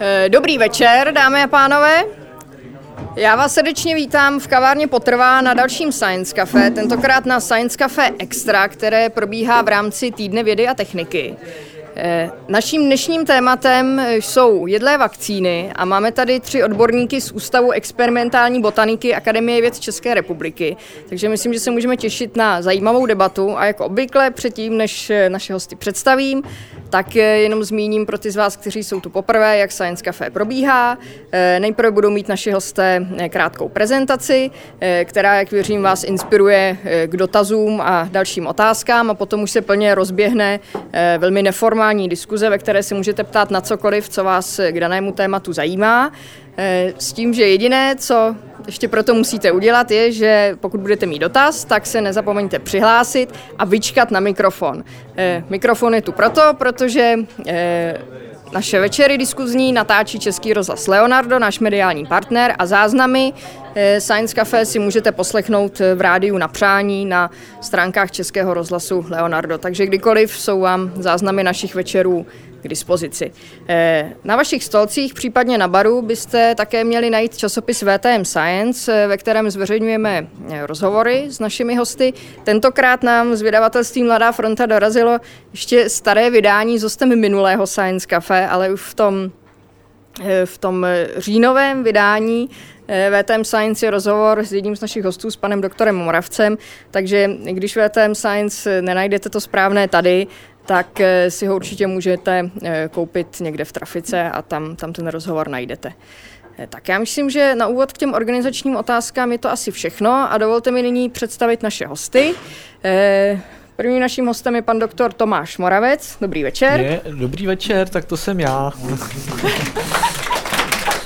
Eh, dobrý večer, dámy a pánové. Já vás srdečně vítám v kavárně Potrvá na dalším Science Café, tentokrát na Science Café Extra, které probíhá v rámci Týdne vědy a techniky. Eh, naším dnešním tématem jsou jedlé vakcíny a máme tady tři odborníky z Ústavu experimentální botaniky Akademie věd České republiky. Takže myslím, že se můžeme těšit na zajímavou debatu a jako obvykle předtím, než naše hosty představím, tak jenom zmíním pro ty z vás, kteří jsou tu poprvé, jak Science Café probíhá. Eh, nejprve budou mít naši hosté eh, krátkou prezentaci, která, jak věřím, vás inspiruje k dotazům a dalším otázkám a potom už se plně rozběhne velmi neformální diskuze, ve které se můžete ptát na cokoliv, co vás k danému tématu zajímá. Eh, s tím, že jediné, co ještě proto musíte udělat, je, že pokud budete mít dotaz, tak se nezapomeňte přihlásit a vyčkat na mikrofon. Eh, mikrofon je tu proto, protože eh, naše večery diskuzní natáčí Český rozhlas Leonardo, náš mediální partner a záznamy Science Café si můžete poslechnout v rádiu na přání na stránkách Českého rozhlasu Leonardo. Takže kdykoliv jsou vám záznamy našich večerů k dispozici. Eh, na vašich stolcích, případně na baru, byste také měli najít časopis VTM Science, eh, ve kterém zveřejňujeme eh, rozhovory s našimi hosty. Tentokrát nám z vydavatelství Mladá fronta dorazilo ještě staré vydání z hostem minulého Science Café, ale už v tom v tom říjnovém vydání VTM Science je rozhovor s jedním z našich hostů, s panem doktorem Moravcem, takže když VTM Science nenajdete to správné tady, tak eh, si ho určitě můžete eh, koupit někde v trafice a tam, tam ten rozhovor najdete. Eh, tak já myslím, že na úvod k těm organizačním otázkám je to asi všechno a dovolte mi nyní představit naše hosty. Prvním naším hostem je pan doktor Tomáš Moravec. Dobrý večer. Je, dobrý večer, tak to jsem já.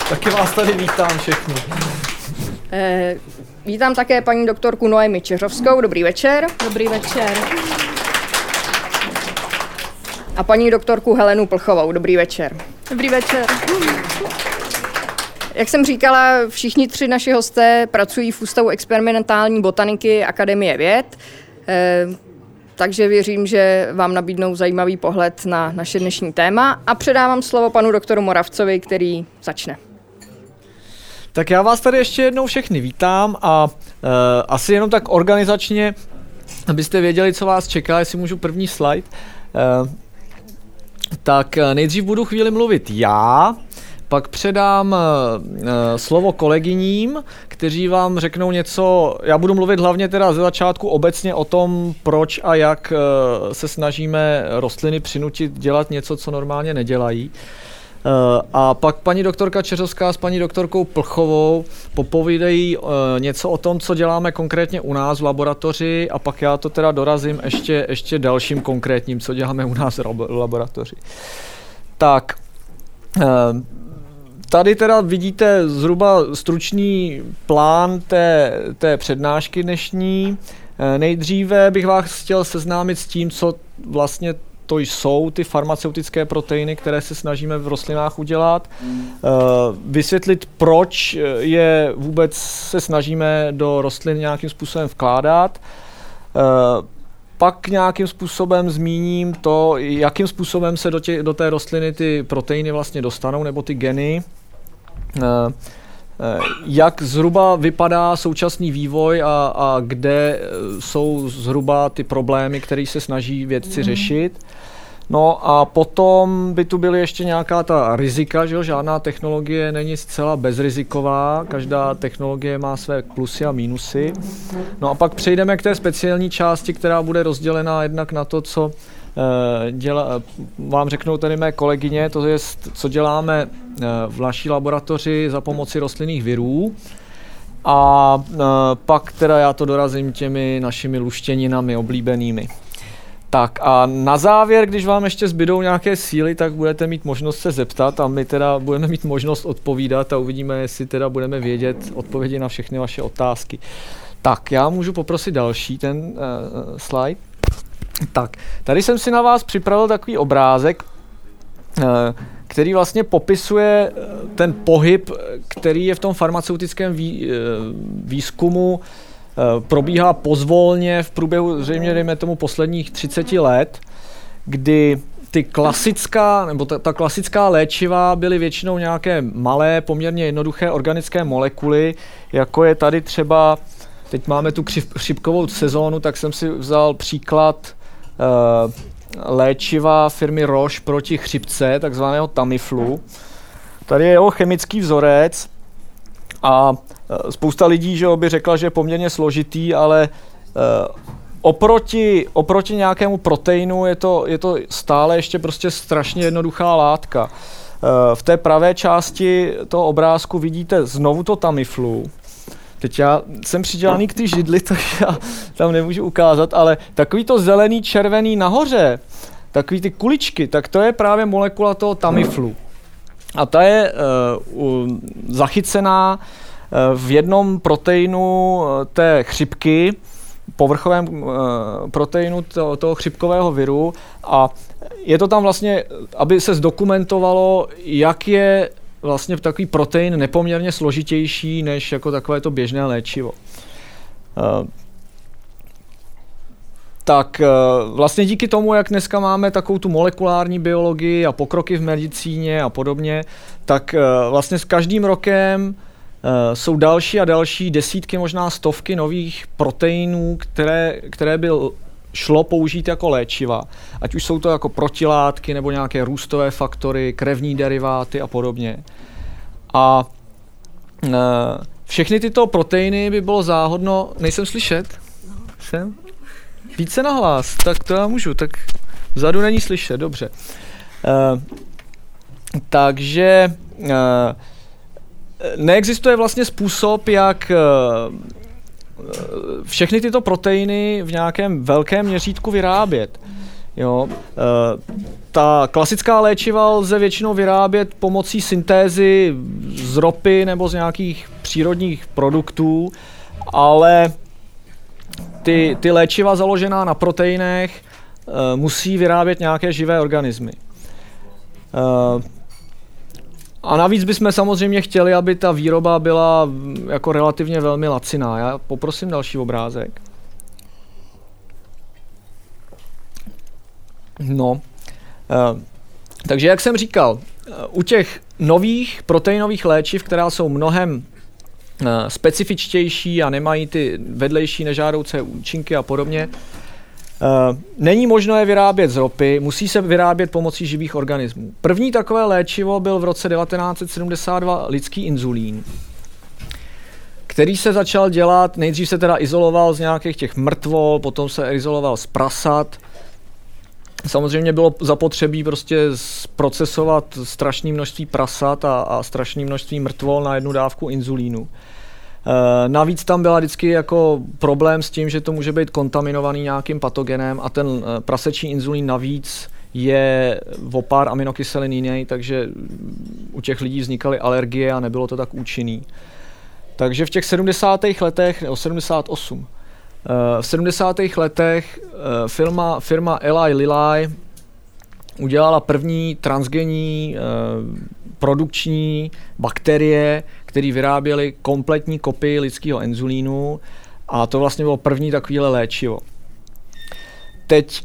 Taky vás tady vítám všechny. Vítám také paní doktorku Noemi Čeřovskou. Dobrý večer. Dobrý večer a paní doktorku Helenu Plchovou. Dobrý večer. Dobrý večer. Jak jsem říkala, všichni tři naši hosté pracují v Ústavu experimentální botaniky Akademie věd, eh, takže věřím, že vám nabídnou zajímavý pohled na naše dnešní téma a předávám slovo panu doktoru Moravcovi, který začne. Tak já vás tady ještě jednou všechny vítám a uh, asi jenom tak organizačně, abyste věděli, co vás čeká, jestli můžu první slide. Uh, tak eh, nejdřív budu chvíli mluvit já, pak předám uh, slovo kolegyním, kteří vám řeknou něco, já budu mluvit hlavně teda ze začátku obecně o tom, proč a jak uh, se snažíme rostliny přinutit dělat něco, co normálně nedělají. Eh, a pak paní doktorka Čeřovská s paní doktorkou Plchovou popovídají eh, něco o tom, co děláme konkrétně u nás v laboratoři a pak já to teda dorazím ještě, ještě dalším konkrétním, co děláme u nás v laboratoři. Tak, eh, tady teda vidíte zhruba stručný plán té, té přednášky dnešní. Nejdříve bych vás chtěl seznámit s tím, co vlastně to jsou ty farmaceutické proteiny, které se snažíme v rostlinách udělat, mm. vysvětlit, proč je vůbec se snažíme do rostlin nějakým způsobem vkládat, eh, pak nějakým způsobem zmíním to, jakým způsobem se do, tě, do té rostliny ty proteiny vlastně dostanou, nebo ty geny. Eh, jak zhruba vypadá současný vývoj a, a kde jsou zhruba ty problémy, které se snaží vědci mm. řešit. No a potom by tu byly ještě nějaká ta rizika, že jo? žádná technologie není zcela bezriziková, každá technologie má své plusy a mínusy. No a pak přejdeme k té speciální části, která bude rozdělená jednak na to, co eh, děla, vám řeknou tady mé kolegyně, to je, co děláme eh, v naší laboratoři za pomoci rostlinných virů. A eh, pak teda já to dorazím těmi našimi luštěninami oblíbenými. Tak a na závěr, když vám ještě zbydou nějaké síly, tak budete mít možnost se zeptat a my teda budeme mít možnost odpovídat a uvidíme, jestli teda budeme vědět odpovědi na všechny vaše otázky. Tak, já můžu poprosit další ten uh, slide. Tak, tady jsem si na vás připravil takový obrázek, uh, který vlastně popisuje ten pohyb, který je v tom farmaceutickém uh, výzkumu Eh, probíhá pozvolně v průběhu zřejmě, dejme tomu, posledních 30 let, kdy ty klasická, nebo ta, ta klasická léčiva byly většinou nějaké malé, poměrně jednoduché organické molekuly, jako je tady třeba, teď máme tu chřipkovou sezónu, tak jsem si vzal příklad léčiva firmy Roche proti chřipce, takzvaného Tamiflu. Tady je jeho chemický vzorec a eh, spousta lidí že by řekla, že je poměrně složitý, ale uh, oproti, oproti nějakému proteinu je to, je to stále ještě prostě strašně jednoduchá látka. Eh, v té pravé části toho obrázku vidíte znovu to Tamiflu. Teď já jsem přidělaný k ty židli, takže já tam nemůžu ukázat, ale takový to zelený, červený nahoře, takový ty kuličky, tak to je právě molekula toho Tamiflu. A ta je uh, zachycená uh, v jednom proteinu uh, té chřipky, povrchovém uh, proteinu to, toho chřipkového viru a je to tam vlastně, aby se zdokumentovalo, jak je vlastně takový protein nepoměrně složitější než jako takové to běžné léčivo. Uh, tak uh, vlastně díky tomu, jak dneska máme takovou tu molekulární biologii a pokroky v medicíně a podobně, tak uh, vlastně s každým rokem jsou další a další desítky, možná stovky nových proteinů, které, které by šlo použít jako léčiva. Ať už jsou to jako protilátky nebo nějaké růstové faktory, krevní deriváty a podobně. A uh, všechny tyto proteiny by bylo záhodno, nejsem slyšet? Jsem? Více nahlas, tak to já můžu, tak vzadu není slyšet, dobře. Uh, takže uh, neexistuje vlastně způsob, jak eh, všechny tyto proteiny v nějakém velkém měřítku vyrábět. Jo, eh, ta klasická léčiva lze většinou vyrábět pomocí syntézy z ropy nebo z nějakých přírodních produktů, ale ty, ty léčiva založená na proteinech eh, musí vyrábět nějaké živé organismy. A navíc bychom samozřejmě chtěli, aby ta výroba byla mm, jako relativně velmi laciná. Já poprosím další obrázek. No, eh, takže jak jsem říkal, eh, u těch nových proteinových léčiv, která jsou mnohem eh, specifičtější a nemají ty vedlejší nežádoucí účinky a podobně, není možno je vyrábět z ropy, musí se vyrábět pomocí živých organismů. První takové léčivo byl v roce 1972 lidský inzulín, který se začal dělat, nejdřív se teda izoloval z nějakých těch mrtvol, potom se izoloval z prasat. Samozřejmě bylo zapotřebí prostě procesovat strašné množství prasat a, a strašné množství mrtvol na jednu dávku inzulínu. Eh, navíc tam byla vždycky jako problém s tím, že to může být kontaminovaný nějakým patogenem a ten uh, prasečí inzulín navíc je o pár aminokyselin jiný, takže u těch lidí vznikaly alergie a nebylo to tak účinný. Takže v těch 70. letech, nebo 78, uh, v 70. letech firma, firma Eli Lilly udělala první transgenní produkční bakterie, které vyráběly kompletní kopii lidského enzulínu a to vlastně bylo první takovéhle léčivo. Teď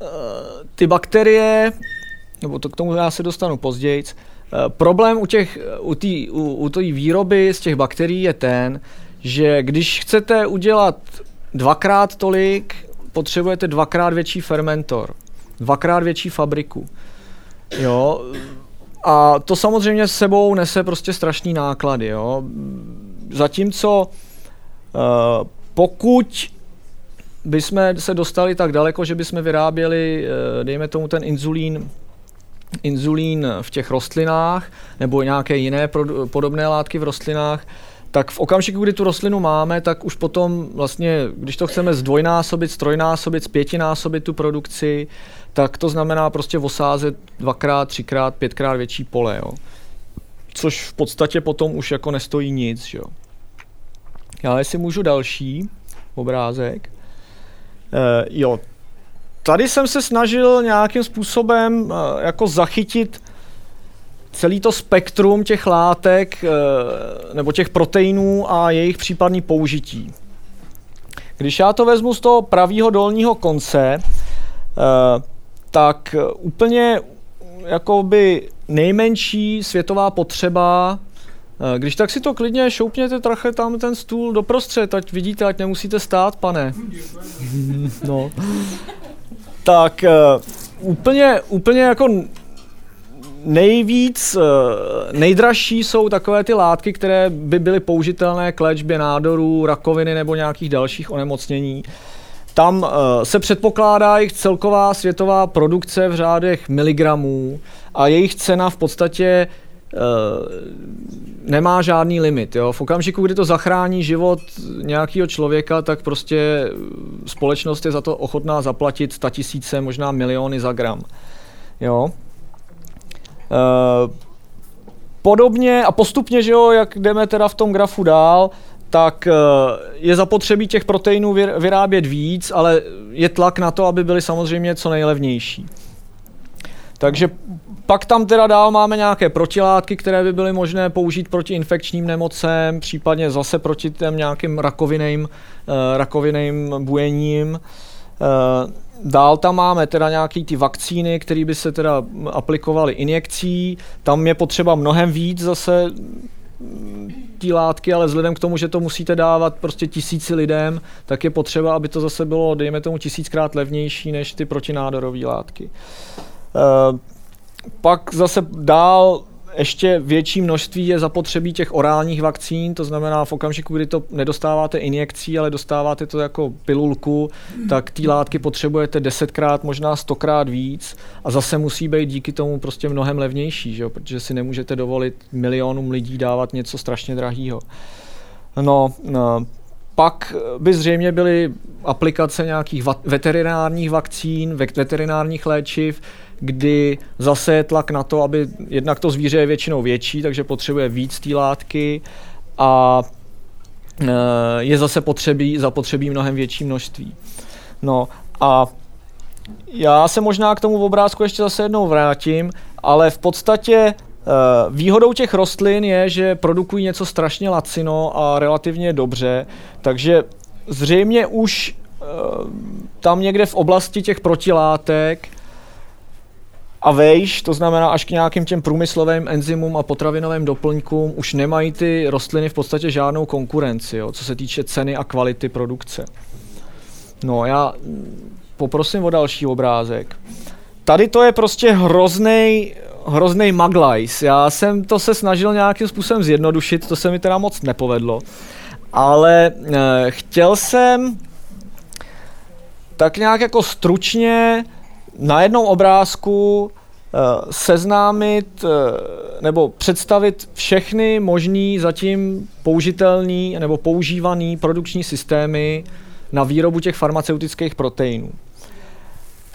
uh, ty bakterie, nebo to k tomu já se dostanu později, uh, problém u, těch, u té u, u výroby z těch bakterií je ten, že když chcete udělat dvakrát tolik, potřebujete dvakrát větší fermentor, dvakrát větší fabriku. Jo, a to samozřejmě s sebou nese prostě strašný náklady. Jo. Zatímco uh, pokud bychom se dostali tak daleko, že bychom vyráběli, uh, dejme tomu ten inzulín, inzulín v těch rostlinách nebo nějaké jiné podobné látky v rostlinách, tak v okamžiku, kdy tu rostlinu máme, tak už potom vlastně, když to chceme zdvojnásobit, strojnásobit, zpětinásobit tu produkci, tak to znamená prostě osázet dvakrát, třikrát, pětkrát větší pole, jo. Což v podstatě potom už jako nestojí nic, jo. Já jestli můžu další obrázek. E, jo, tady jsem se snažil nějakým způsobem e, jako zachytit celý to spektrum těch látek e, nebo těch proteinů a jejich případný použití. Když já to vezmu z toho pravého dolního konce, e, tak úplně jakoby nejmenší světová potřeba Eh, když tak si to klidně šoupněte trochu tam ten stůl doprostřed, ať vidíte, ať nemusíte stát, pane. no. Tak úplně, úplně jako nejvíc, nejdražší jsou takové ty látky, které by byly použitelné k léčbě nádorů, rakoviny nebo nějakých dalších onemocnění. Tam uh, se předpokládá jejich celková světová produkce v řádech miligramů a jejich cena v podstatě uh, nemá žádný limit. Jo? V okamžiku, kdy to zachrání život nějakého člověka, tak prostě společnost je za to ochotná zaplatit tisíce, možná miliony za gram. Jo? E, podobně a postupně, že jo, jak jdeme teda v tom grafu dál, tak eh, je zapotřebí těch proteinů vyrábět víc, ale je tlak na to, aby byly samozřejmě co nejlevnější. Takže pak tam teda dál máme nějaké protilátky, které by byly možné použít proti infekčním nemocem, případně zase proti těm nějakým rakovinným, uh, rakovinným bujením. Uh, Dál tam máme teda nějaký ty vakcíny, které by se teda aplikovaly injekcí. Tam je potřeba mnohem víc zase ty látky, ale vzhledem k tomu, že to musíte dávat prostě tisíci lidem, tak je potřeba, aby to zase bylo, dejme tomu, tisíckrát levnější než ty protinádorové látky. Uh, pak zase dál ještě větší množství je zapotřebí těch orálních vakcín, to znamená v okamžiku, kdy to nedostáváte injekcí, ale dostáváte to jako pilulku, tak ty látky potřebujete desetkrát, možná stokrát víc a zase musí být díky tomu prostě mnohem levnější, že jo? protože si nemůžete dovolit milionům lidí dávat něco strašně drahého. No, no, pak by zřejmě byly aplikace nějakých veterinárních vakcín, veterinárních léčiv, kdy zase je tlak na to, aby jednak to zvíře je většinou větší, takže potřebuje víc té látky a e, je zase potřebí, zapotřebí mnohem větší množství. No a já se možná k tomu obrázku ještě zase jednou vrátím, ale v podstatě e, Výhodou těch rostlin je, že produkují něco strašně lacino a relativně dobře, takže zřejmě už e, tam někde v oblasti těch protilátek a vejš, to znamená až k nějakým těm průmyslovým enzymům a potravinovým doplňkům, už nemají ty rostliny v podstatě žádnou konkurenci, jo, co se týče ceny a kvality produkce. No já poprosím o další obrázek. Tady to je prostě hrozný hrozný maglajs. Já jsem to se snažil nějakým způsobem zjednodušit, to se mi teda moc nepovedlo. Ale e, chtěl jsem tak nějak jako stručně na jednom obrázku eh, seznámit eh, nebo představit všechny možný zatím použitelný nebo používaný produkční systémy na výrobu těch farmaceutických proteinů.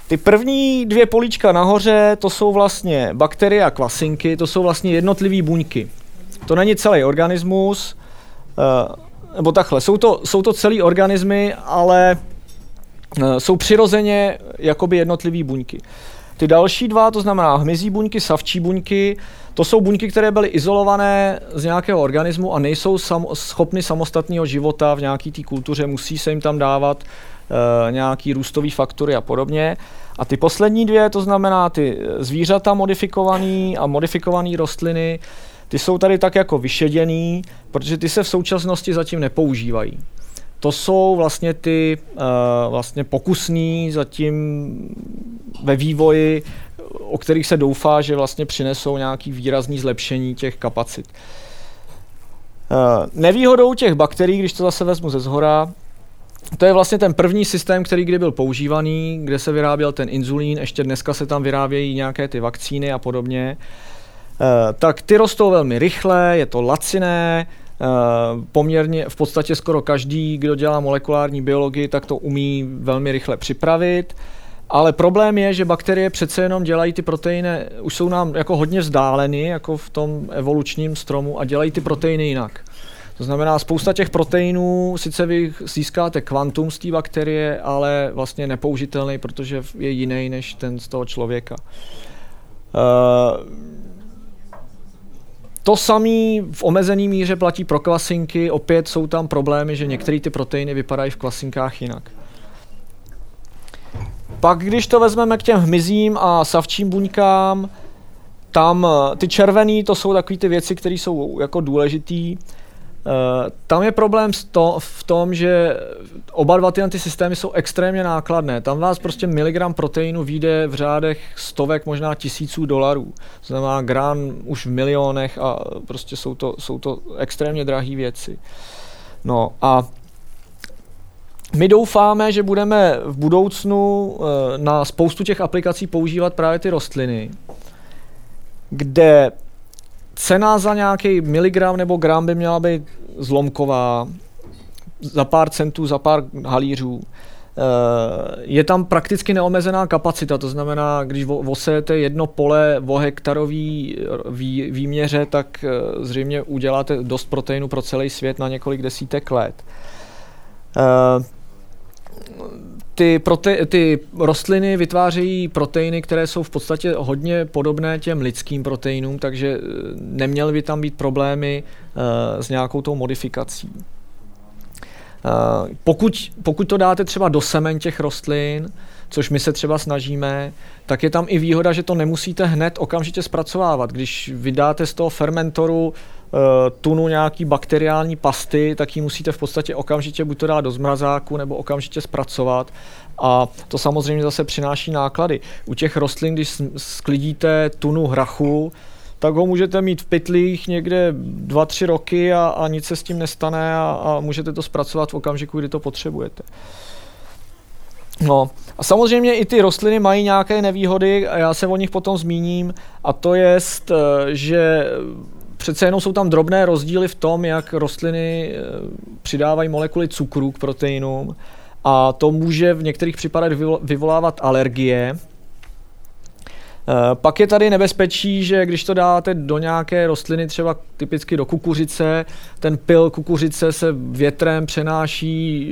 Ty první dvě políčka nahoře, to jsou vlastně bakterie a kvasinky, to jsou vlastně jednotlivé buňky. To není celý organismus, eh, nebo takhle, jsou to, jsou to celý organismy, ale jsou přirozeně jakoby jednotlivý buňky. Ty další dva, to znamená hmyzí buňky, savčí buňky, to jsou buňky, které byly izolované z nějakého organismu a nejsou sam, schopny samostatného života v nějaké té kultuře, musí se jim tam dávat e, nějaký růstový faktory a podobně. A ty poslední dvě, to znamená ty zvířata modifikované a modifikované rostliny, ty jsou tady tak jako vyšeděný, protože ty se v současnosti zatím nepoužívají to jsou vlastně ty uh, vlastně pokusní zatím ve vývoji, o kterých se doufá, že vlastně přinesou nějaký výrazný zlepšení těch kapacit. Uh, nevýhodou těch bakterií, když to zase vezmu ze zhora, to je vlastně ten první systém, který kdy byl používaný, kde se vyráběl ten inzulín, ještě dneska se tam vyrábějí nějaké ty vakcíny a podobně. Uh, tak ty rostou velmi rychle, je to laciné, Eh, poměrně v podstatě skoro každý, kdo dělá molekulární biologii, tak to umí velmi rychle připravit. Ale problém je, že bakterie přece jenom dělají ty proteiny, už jsou nám jako hodně vzdáleny, jako v tom evolučním stromu a dělají ty proteiny jinak. To znamená, spousta těch proteinů, sice vy získáte kvantum z té bakterie, ale vlastně nepoužitelný, protože je jiný než ten z toho člověka. Uh, to samé v omezený míře platí pro kvasinky, opět jsou tam problémy, že některé ty proteiny vypadají v kvasinkách jinak. Pak, když to vezmeme k těm hmyzím a savčím buňkám, tam ty červený, to jsou takové ty věci, které jsou jako důležitý. Uh, tam je problém v tom, že oba dva ty systémy jsou extrémně nákladné. Tam vás prostě miligram proteinu vyjde v řádech stovek, možná tisíců dolarů. To znamená gram už v milionech a prostě jsou to, jsou to extrémně drahé věci. No a my doufáme, že budeme v budoucnu uh, na spoustu těch aplikací používat právě ty rostliny, kde cena za nějaký miligram nebo gram by měla být zlomková, za pár centů, za pár halířů. Eh, je tam prakticky neomezená kapacita, to znamená, když vosejete jedno pole o hektarový vý, výměře, tak eh, zřejmě uděláte dost proteinu pro celý svět na několik desítek let. Ty, prote- ty rostliny vytvářejí proteiny, které jsou v podstatě hodně podobné těm lidským proteinům, takže eh, neměly by tam být problémy uh, s nějakou tou modifikací. Uh, pokud, pokud to dáte třeba do semen těch rostlin, což my se třeba snažíme, tak je tam i výhoda, že to nemusíte hned okamžitě zpracovávat. Když vydáte z toho fermentoru tunu nějaký bakteriální pasty, tak ji musíte v podstatě okamžitě buď to dát do zmrazáku nebo okamžitě zpracovat. A to samozřejmě zase přináší náklady. U těch rostlin, když sklidíte tunu hrachu, tak ho můžete mít v pytlích někde 2-3 roky a, a nic se s tím nestane a, a můžete to zpracovat v okamžiku, kdy to potřebujete. No a samozřejmě i ty rostliny mají nějaké nevýhody a já se o nich potom zmíním a to je, eh, že přece jenom jsou tam drobné rozdíly v tom, jak rostliny eh, přidávají molekuly cukru k proteinům a to může v některých případech vyvolávat alergie. Eh, pak je tady nebezpečí, že když to dáte do nějaké rostliny, třeba typicky do kukuřice, ten pil kukuřice se větrem přenáší,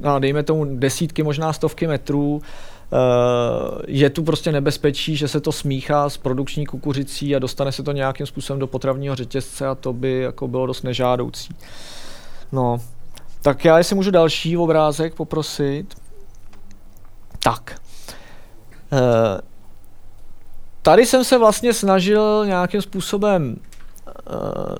no, dejme tomu desítky, možná stovky metrů Eh, je tu prostě nebezpečí, že se to smíchá s produkční kukuřicí a dostane se to nějakým způsobem do potravního řetězce a to by jako bylo dost nežádoucí. No, tak já jestli můžu další obrázek poprosit. Tak. E, tady jsem se vlastně snažil nějakým způsobem e,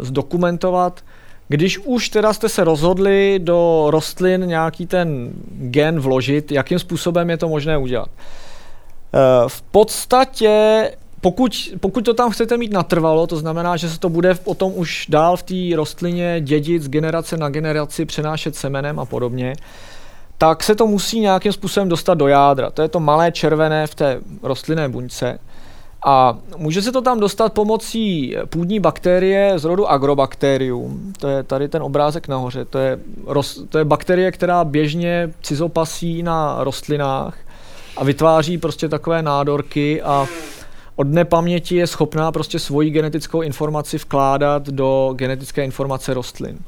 zdokumentovat, když už teda jste se rozhodli do rostlin nějaký ten gen vložit, jakým způsobem je to možné udělat? Eh, v podstatě pokud, pokud to tam chcete mít natrvalo, to znamená, že se to bude potom už dál v té rostlině dědit z generace na generaci, přenášet semenem a podobně, tak se to musí nějakým způsobem dostat do jádra. To je to malé červené v té rostlinné buňce. A může se to tam dostat pomocí půdní bakterie z rodu Agrobacterium. To je tady ten obrázek nahoře. To je, roz, to je bakterie, která běžně cizopasí na rostlinách a vytváří prostě takové nádorky a od nepaměti je schopná prostě svoji genetickou informaci vkládat do genetické informace rostlin.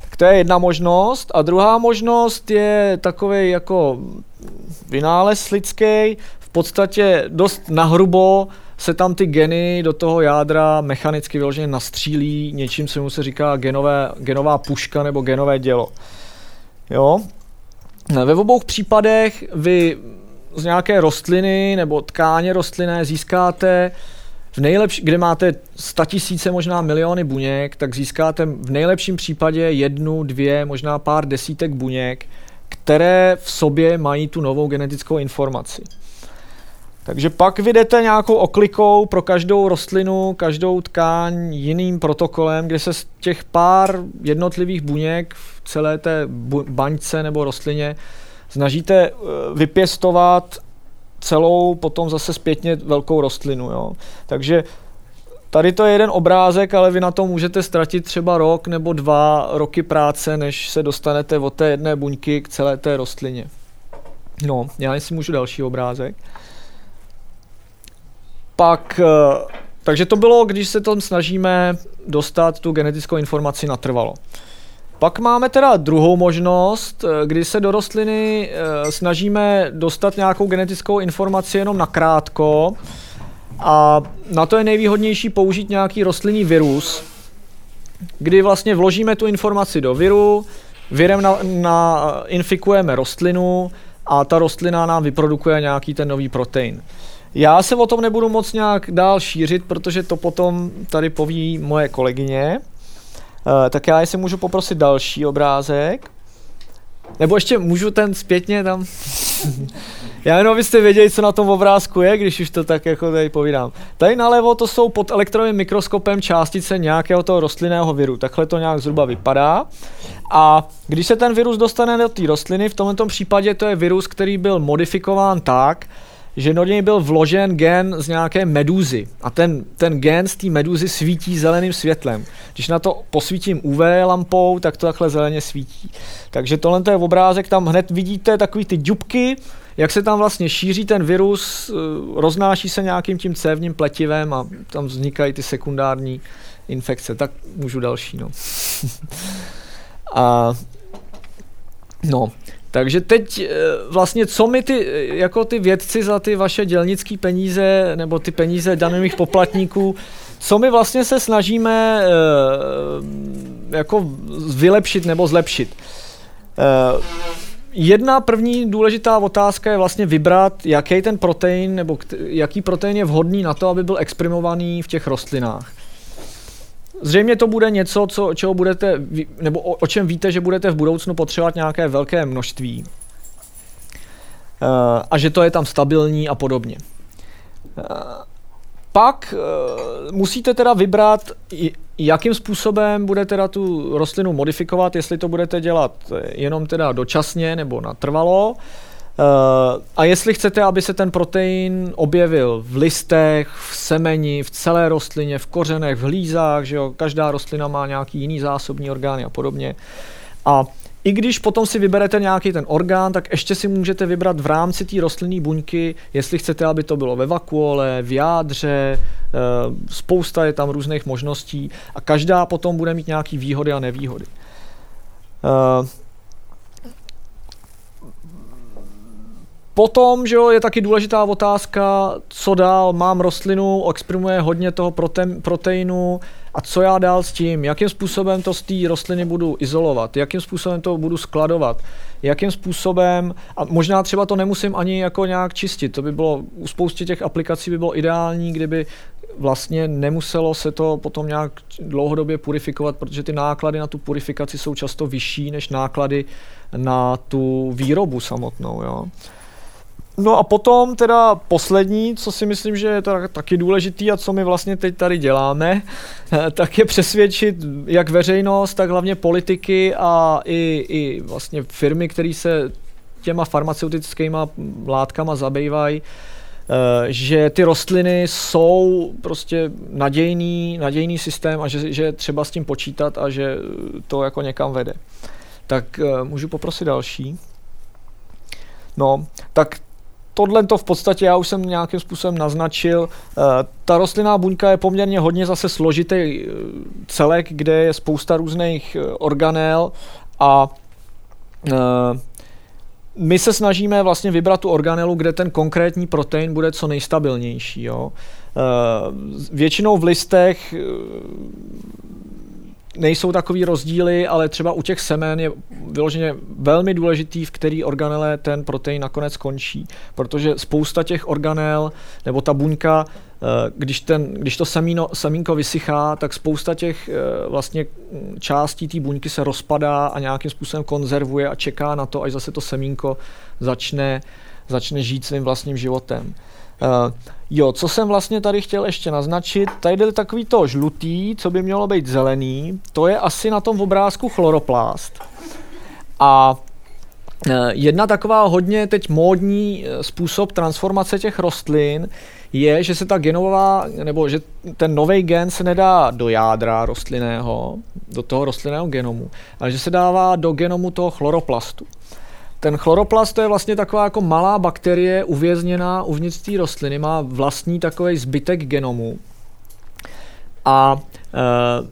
Tak to je jedna možnost. A druhá možnost je takový jako vynález lidský, podstatě dost nahrubo se tam ty geny do toho jádra mechanicky vyloženě nastřílí něčím, co mu se říká genové, genová puška nebo genové dělo. Jo? Ve obou případech vy z nějaké rostliny nebo tkáně rostlinné získáte v nejlepší, kde máte tisíce, možná miliony buněk, tak získáte v nejlepším případě jednu, dvě, možná pár desítek buněk, které v sobě mají tu novou genetickou informaci. Takže pak vydete nějakou oklikou pro každou rostlinu, každou tkáň jiným protokolem, kde se z těch pár jednotlivých buněk v celé té baňce nebo rostlině snažíte eh, vypěstovat celou potom zase zpětně velkou rostlinu. Jo. Takže tady to je jeden obrázek, ale vy na to můžete ztratit třeba rok nebo dva roky práce, než se dostanete od té jedné buňky k celé té rostlině. No, já si můžu další obrázek pak, eh, takže to bylo, když se tam snažíme dostat tu genetickou informaci natrvalo. Pak máme teda druhou možnost, eh, kdy se do rostliny eh, snažíme dostat nějakou genetickou informaci jenom na krátko a na to je nejvýhodnější použít nějaký rostlinný virus, kdy vlastně vložíme tu informaci do viru, virem na, na, infikujeme rostlinu a ta rostlina nám vyprodukuje nějaký ten nový protein. Já se o tom nebudu moc nějak dál šířit, protože to potom tady poví moje kolegyně. Uh, tak já si můžu poprosit další obrázek. Nebo ještě můžu ten zpětně tam... Já jenom abyste věděli, co na tom obrázku je, když už to tak jako tady povídám. Tady nalevo to jsou pod elektrovým mikroskopem částice nějakého toho rostlinného viru. Takhle to nějak zhruba vypadá. A když se ten virus dostane do té rostliny, v tomto případě to je virus, který byl modifikován tak, že do něj byl vložen gen z nějaké meduzy a ten, ten gen z té meduzy svítí zeleným světlem. Když na to posvítím UV lampou, tak to takhle zeleně svítí. Takže tohle je obrázek, tam hned vidíte takový ty dubky, jak se tam vlastně šíří ten virus, eh, roznáší se nějakým tím cévním pletivem a tam vznikají ty sekundární infekce. Tak můžu další, no. a No, takže teď eh, vlastně, co my ty, jako ty vědci za ty vaše dělnické peníze, nebo ty peníze daných poplatníků, co my vlastně se snažíme eh, jako vylepšit nebo zlepšit. Eh, jedna první důležitá otázka je vlastně vybrat, jaký ten protein, nebo jaký protein je vhodný na to, aby byl exprimovaný v těch rostlinách. Zřejmě to bude něco, co, čeho budete, nebo o, o čem víte, že budete v budoucnu potřebovat nějaké velké množství. Uh, a že to je tam stabilní a podobně. Uh, pak uh, musíte teda vybrat, jakým způsobem budete teda tu rostlinu modifikovat, jestli to budete dělat jenom teda dočasně nebo natrvalo. Uh, a jestli chcete, aby se ten protein objevil v listech, v semeni, v celé rostlině, v kořenech, v hlízách, že jo, každá rostlina má nějaký jiný zásobní orgány a podobně. A i když potom si vyberete nějaký ten orgán, tak ještě si můžete vybrat v rámci té rostlinné buňky, jestli chcete, aby to bylo ve vakuole, v jádře, eh, spousta je tam různých možností a každá potom bude mít nějaké výhody a nevýhody. Potom, že jo, je taky důležitá otázka, co dál, mám rostlinu, exprimuje hodně toho prote- proteinu a co já dál s tím, jakým způsobem to z té rostliny budu izolovat, jakým způsobem to budu skladovat, jakým způsobem, a možná třeba to nemusím ani jako nějak čistit, to by bylo, u spoustě těch aplikací by bylo ideální, kdyby vlastně nemuselo se to potom nějak dlouhodobě purifikovat, protože ty náklady na tu purifikaci jsou často vyšší než náklady na tu výrobu samotnou. Jo. No a potom teda poslední, co si myslím, že je taky důležitý a co my vlastně teď tady děláme, tak je přesvědčit jak veřejnost, tak hlavně politiky a i, i vlastně firmy, které se těma farmaceutickýma látkama zabývají, eh, že ty rostliny jsou prostě nadějný, nadějný systém a že, že třeba s tím počítat a že to jako někam vede. Tak eh, můžu poprosit další. No, tak tohle to v podstatě já už jsem nějakým způsobem naznačil. Eh, ta rostlinná buňka je poměrně hodně zase složitý eh, celek, kde je spousta různých eh, organel a my se snažíme vlastně vybrat tu organelu, kde ten konkrétní protein bude co nejstabilnější. Jo. Většinou v listech nejsou takový rozdíly, ale třeba u těch semen je vyloženě velmi důležitý, v který organele ten protein nakonec končí, protože spousta těch organel nebo ta buňka, eh, když, ten, když to semíno, semínko vysychá, tak spousta těch eh, vlastně částí té buňky se rozpadá a nějakým způsobem konzervuje a čeká na to, až zase to semínko začne, začne žít svým vlastním životem. Uh, jo, co jsem vlastně tady chtěl ještě naznačit, tady jde takový to žlutý, co by mělo být zelený, to je asi na tom obrázku chloroplast. A uh, jedna taková hodně teď módní eh, způsob transformace těch rostlin je, že se ta genová, nebo že ten nový gen se nedá do jádra rostlinného, do toho rostlinného genomu, ale že se dává do genomu toho chloroplastu. Ten chloroplast to je vlastně taková jako malá bakterie uvězněná uvnitř té rostliny, má vlastní takový zbytek genomu. A e,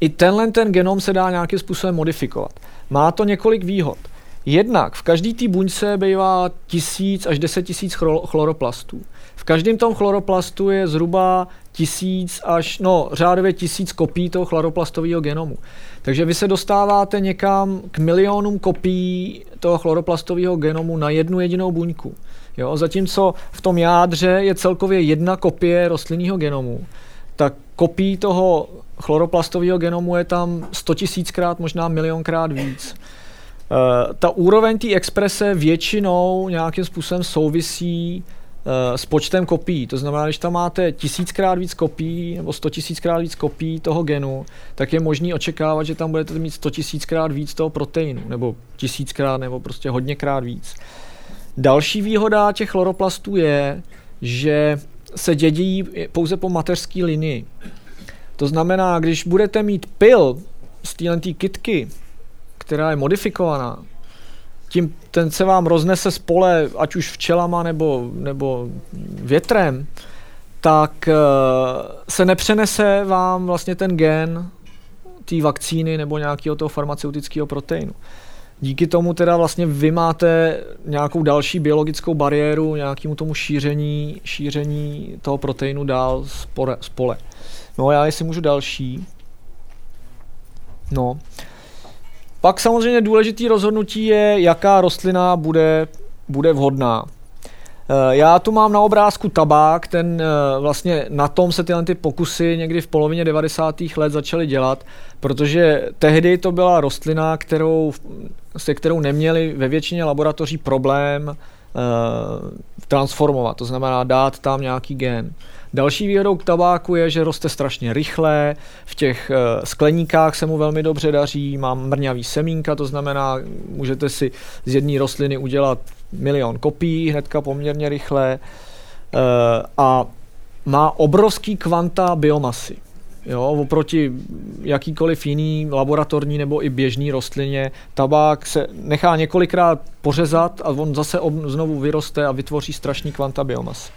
i tenhle ten genom se dá nějakým způsobem modifikovat. Má to několik výhod. Jednak v každé té buňce bývá tisíc až deset tisíc chloroplastů. V každém tom chloroplastu je zhruba tisíc až, no řádově tisíc kopií toho chloroplastového genomu. Takže vy se dostáváte někam k milionům kopií toho chloroplastového genomu na jednu jedinou buňku. Jo? Zatímco v tom jádře je celkově jedna kopie rostlinného genomu, tak kopií toho chloroplastového genomu je tam 100 tisíckrát, možná milionkrát víc. Uh, ta úroveň té exprese většinou nějakým způsobem souvisí s počtem kopií. To znamená, když tam máte tisíckrát víc kopií nebo sto tisíckrát víc kopií toho genu, tak je možný očekávat, že tam budete mít sto tisíckrát víc toho proteinu, nebo tisíckrát, nebo prostě hodněkrát víc. Další výhoda těch chloroplastů je, že se dědí pouze po mateřské linii. To znamená, když budete mít pil z téhle kitky, která je modifikovaná, tím ten se vám roznese z pole, ať už včelama nebo, nebo větrem, tak uh, se nepřenese vám vlastně ten gen té vakcíny nebo nějakého toho farmaceutického proteinu. Díky tomu teda vlastně vy máte nějakou další biologickou bariéru nějakému tomu šíření, šíření toho proteinu dál z pole. Z pole. No já jestli můžu další. No. Pak samozřejmě důležitý rozhodnutí je, jaká rostlina bude, bude vhodná. Eh, já tu mám na obrázku tabák, ten eh, vlastně na tom se tyhle ty pokusy někdy v polovině 90. let začaly dělat, protože tehdy to byla rostlina, kterou, se kterou neměli ve většině laboratoří problém uh, transformovat, to znamená dát tam nějaký gen. Další výhodou k tabáku je, že roste strašně rychle, v těch uh, skleníkách se mu velmi dobře daří, má mrňavý semínka, to znamená, můžete si z jedné rostliny udělat milion kopií hnedka poměrně rychle uh, a má obrovský kvanta biomasy. Jo, oproti jakýkoliv jiný laboratorní nebo i běžný rostlině, tabák se nechá několikrát pořezat a on zase ob, znovu vyroste a vytvoří strašný kvanta biomasy.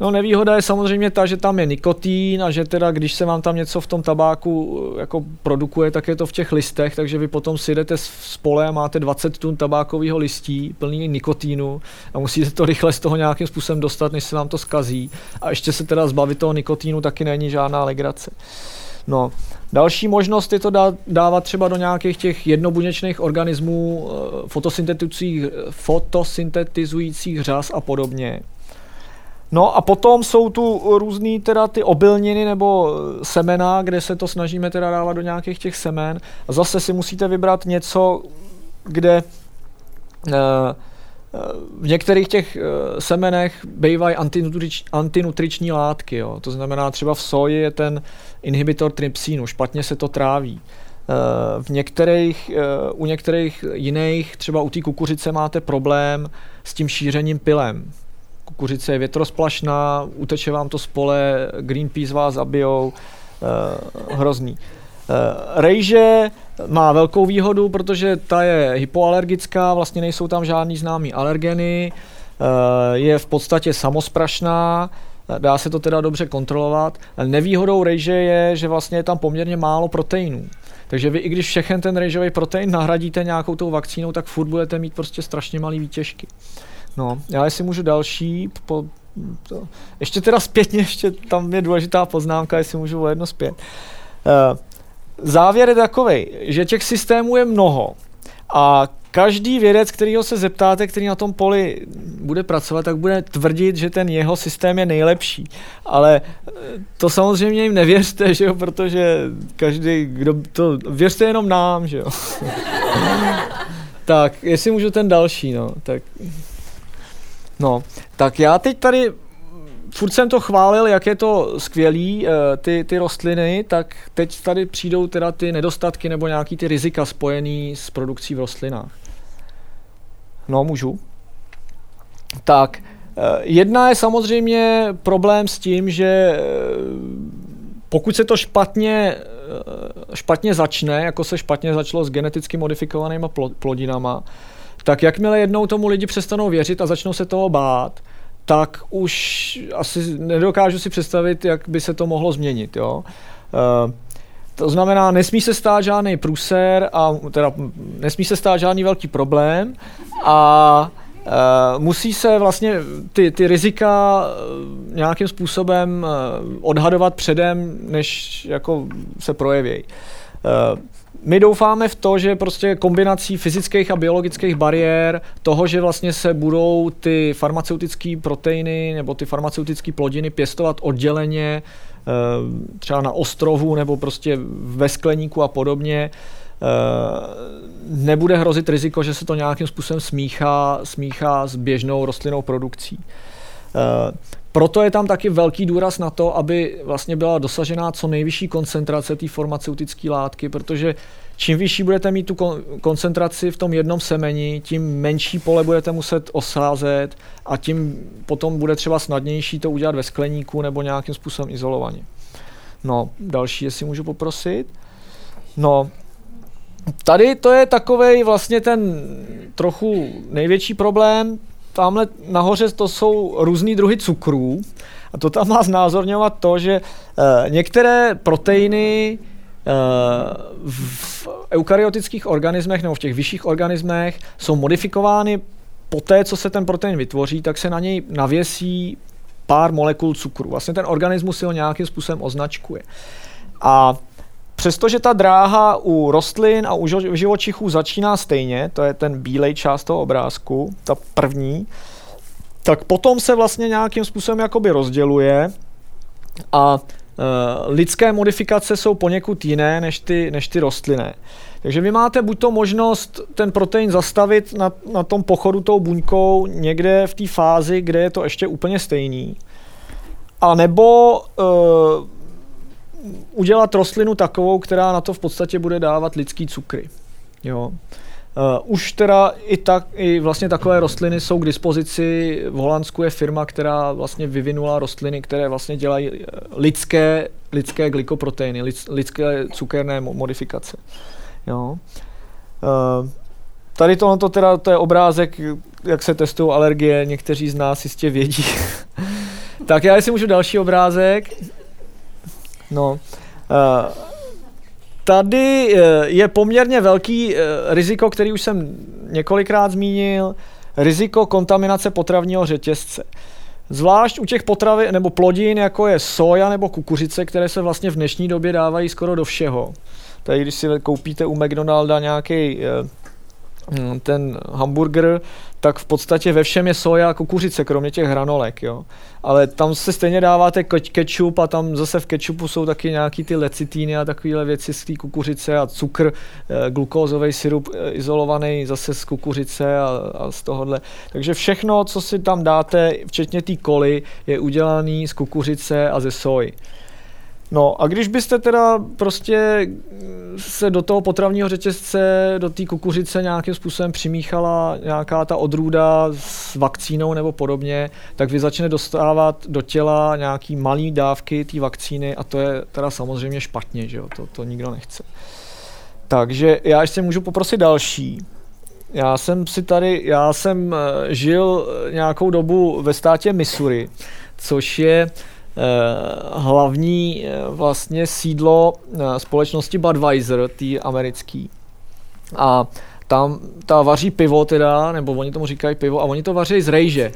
No nevýhoda je samozřejmě ta, že tam je nikotín a že teda když se vám tam něco v tom tabáku eh, jako produkuje, tak je to v těch listech, takže vy potom si jdete z pole a máte 20 tun tabákového listí plný nikotínu a musíte to rychle z toho nějakým způsobem dostat, než se vám to skazí. A ještě se teda zbavit toho nikotínu taky není žádná legrace. No, další možnost je to dávat třeba do nějakých těch jednobuněčných organismů, eh, fotosyntetizujících řas a podobně. No a potom jsou tu různý teda ty obilniny nebo semena, kde se to snažíme teda dávat do nějakých těch semen. A zase si musíte vybrat něco, kde uh, v některých těch semenech bývají antinutrič, antinutriční látky. Jo. To znamená, třeba v soji je ten inhibitor trypsínu, špatně se to tráví. V některých, u některých jiných, třeba u té kukuřice máte problém s tím šířením pilem kukuřice je větrosplašná, uteče vám to z pole, Greenpeace vás zabijou, uh, hrozný. Uh, rejže má velkou výhodu, protože ta je hypoalergická, vlastně nejsou tam žádný známý alergeny, uh, je v podstatě samosprašná, dá se to teda dobře kontrolovat. Nevýhodou rejže je, že vlastně je tam poměrně málo proteinů. Takže vy, i když všechen ten rejžový protein nahradíte nějakou tou vakcínou, tak furt budete mít prostě strašně malý výtěžky. No, já jestli můžu další, po, to, ještě teda zpětně, ještě tam je důležitá poznámka, jestli můžu o jedno zpět. Uh, závěr je takový, že těch systémů je mnoho a každý vědec, kterýho se zeptáte, který na tom poli bude pracovat, tak bude tvrdit, že ten jeho systém je nejlepší. Ale eh, to samozřejmě jim nevěřte, že jo, protože každý, kdo to, věřte jenom nám, že jo. tak, jestli můžu ten další, no, tak... No, tak já teď tady furt jsem to chválil, jak je to skvělý, eh, ty, ty rostliny, tak teď tady přijdou teda ty nedostatky nebo nějaký ty rizika spojený s produkcí v rostlinách. No, můžu. Tak, eh, jedna je samozřejmě problém s tím, že eh, pokud se to špatně, špatně začne, jako se špatně začalo s geneticky modifikovanými plodinama, tak jakmile jednou tomu lidi přestanou věřit a začnou se toho bát, tak už asi nedokážu si představit, jak by se to mohlo změnit. Jo? Uh, to znamená, nesmí se stát žádný průser a teda nesmí se stát žádný velký problém a Uh, musí se vlastně ty, ty rizika nějakým způsobem odhadovat předem, než jako se projeví. Uh, my doufáme v to, že prostě kombinací fyzických a biologických bariér, toho, že vlastně se budou ty farmaceutické proteiny nebo ty farmaceutické plodiny pěstovat odděleně, eh, třeba na ostrovu nebo prostě ve skleníku a podobně, eh, nebude hrozit riziko, že se to nějakým způsobem smíchá, smíchá s běžnou rostlinnou produkcí. Proto je tam taky velký důraz na to, aby vlastně byla dosažená co nejvyšší koncentrace té farmaceutické látky, protože čím vyšší budete mít tu koncentraci v tom jednom semeni, tím menší pole budete muset osázet a tím potom bude třeba snadnější to udělat ve skleníku nebo nějakým způsobem izolovaně. No, další, jestli můžu poprosit. No, tady to je takový vlastně ten trochu největší problém, tamhle nahoře to jsou různý druhy cukrů a to tam má znázorňovat to, že uh, některé proteiny uh, v eukaryotických organismech nebo v těch vyšších organismech jsou modifikovány po té, co se ten protein vytvoří, tak se na něj navěsí pár molekul cukru. Vlastně ten organismus si ho nějakým způsobem označkuje. A Přestože ta dráha u rostlin a u živočichů začíná stejně, to je ten bílej část toho obrázku, ta první, tak potom se vlastně nějakým způsobem jakoby rozděluje a e, lidské modifikace jsou poněkud jiné než ty, než ty rostlinné. Takže vy máte buď to možnost ten protein zastavit na, na tom pochodu tou buňkou někde v té fázi, kde je to ještě úplně stejný, a nebo e, udělat rostlinu takovou, která na to v podstatě bude dávat lidský cukry. Jo. Uh, už teda i, tak, i vlastně takové rostliny jsou k dispozici. V Holandsku je firma, která vlastně vyvinula rostliny, které vlastně dělají eh, lidské, lidské glykoproteiny, lidské cukerné modifikace. Jo. Uh, tady tohle teda to je obrázek, jak se testují alergie, někteří z nás jistě vědí. tak já si můžu další obrázek. No, uh, tady uh, je poměrně velký uh, riziko, který už jsem několikrát zmínil, riziko kontaminace potravního řetězce. Zvlášť u těch potravy nebo plodin, jako je soja nebo kukuřice, které se vlastně v dnešní době dávají skoro do všeho. Tady, když si koupíte u McDonalda nějaký ten hamburger, tak v podstatě ve všem je soja a kukuřice, kromě těch hranolek, jo. Ale tam se stejně dáváte kečup a tam zase v kečupu jsou taky nějaký ty lecitíny a takovéhle věci z té kukuřice a cukr, eh, glukózový syrup eh, izolovaný zase z kukuřice a, a z tohohle. Takže všechno, co si tam dáte, včetně té koly, je udělaný z kukuřice a ze soji. No a když byste teda prostě se do toho potravního řetězce, do té kukuřice nějakým způsobem přimíchala nějaká ta odrůda s vakcínou nebo podobně, tak vy začne dostávat do těla nějaký malý dávky té vakcíny a to je teda samozřejmě špatně, že jo? To, to nikdo nechce. Takže já ještě můžu poprosit další. Já jsem si tady, já jsem eh, žil nějakou dobu ve státě Missouri, což je Eh, hlavní eh, vlastně sídlo eh, společnosti Budweiser, tý americký. A tam ta vaří pivo teda, nebo oni tomu říkají pivo, a oni to vaří z rejže.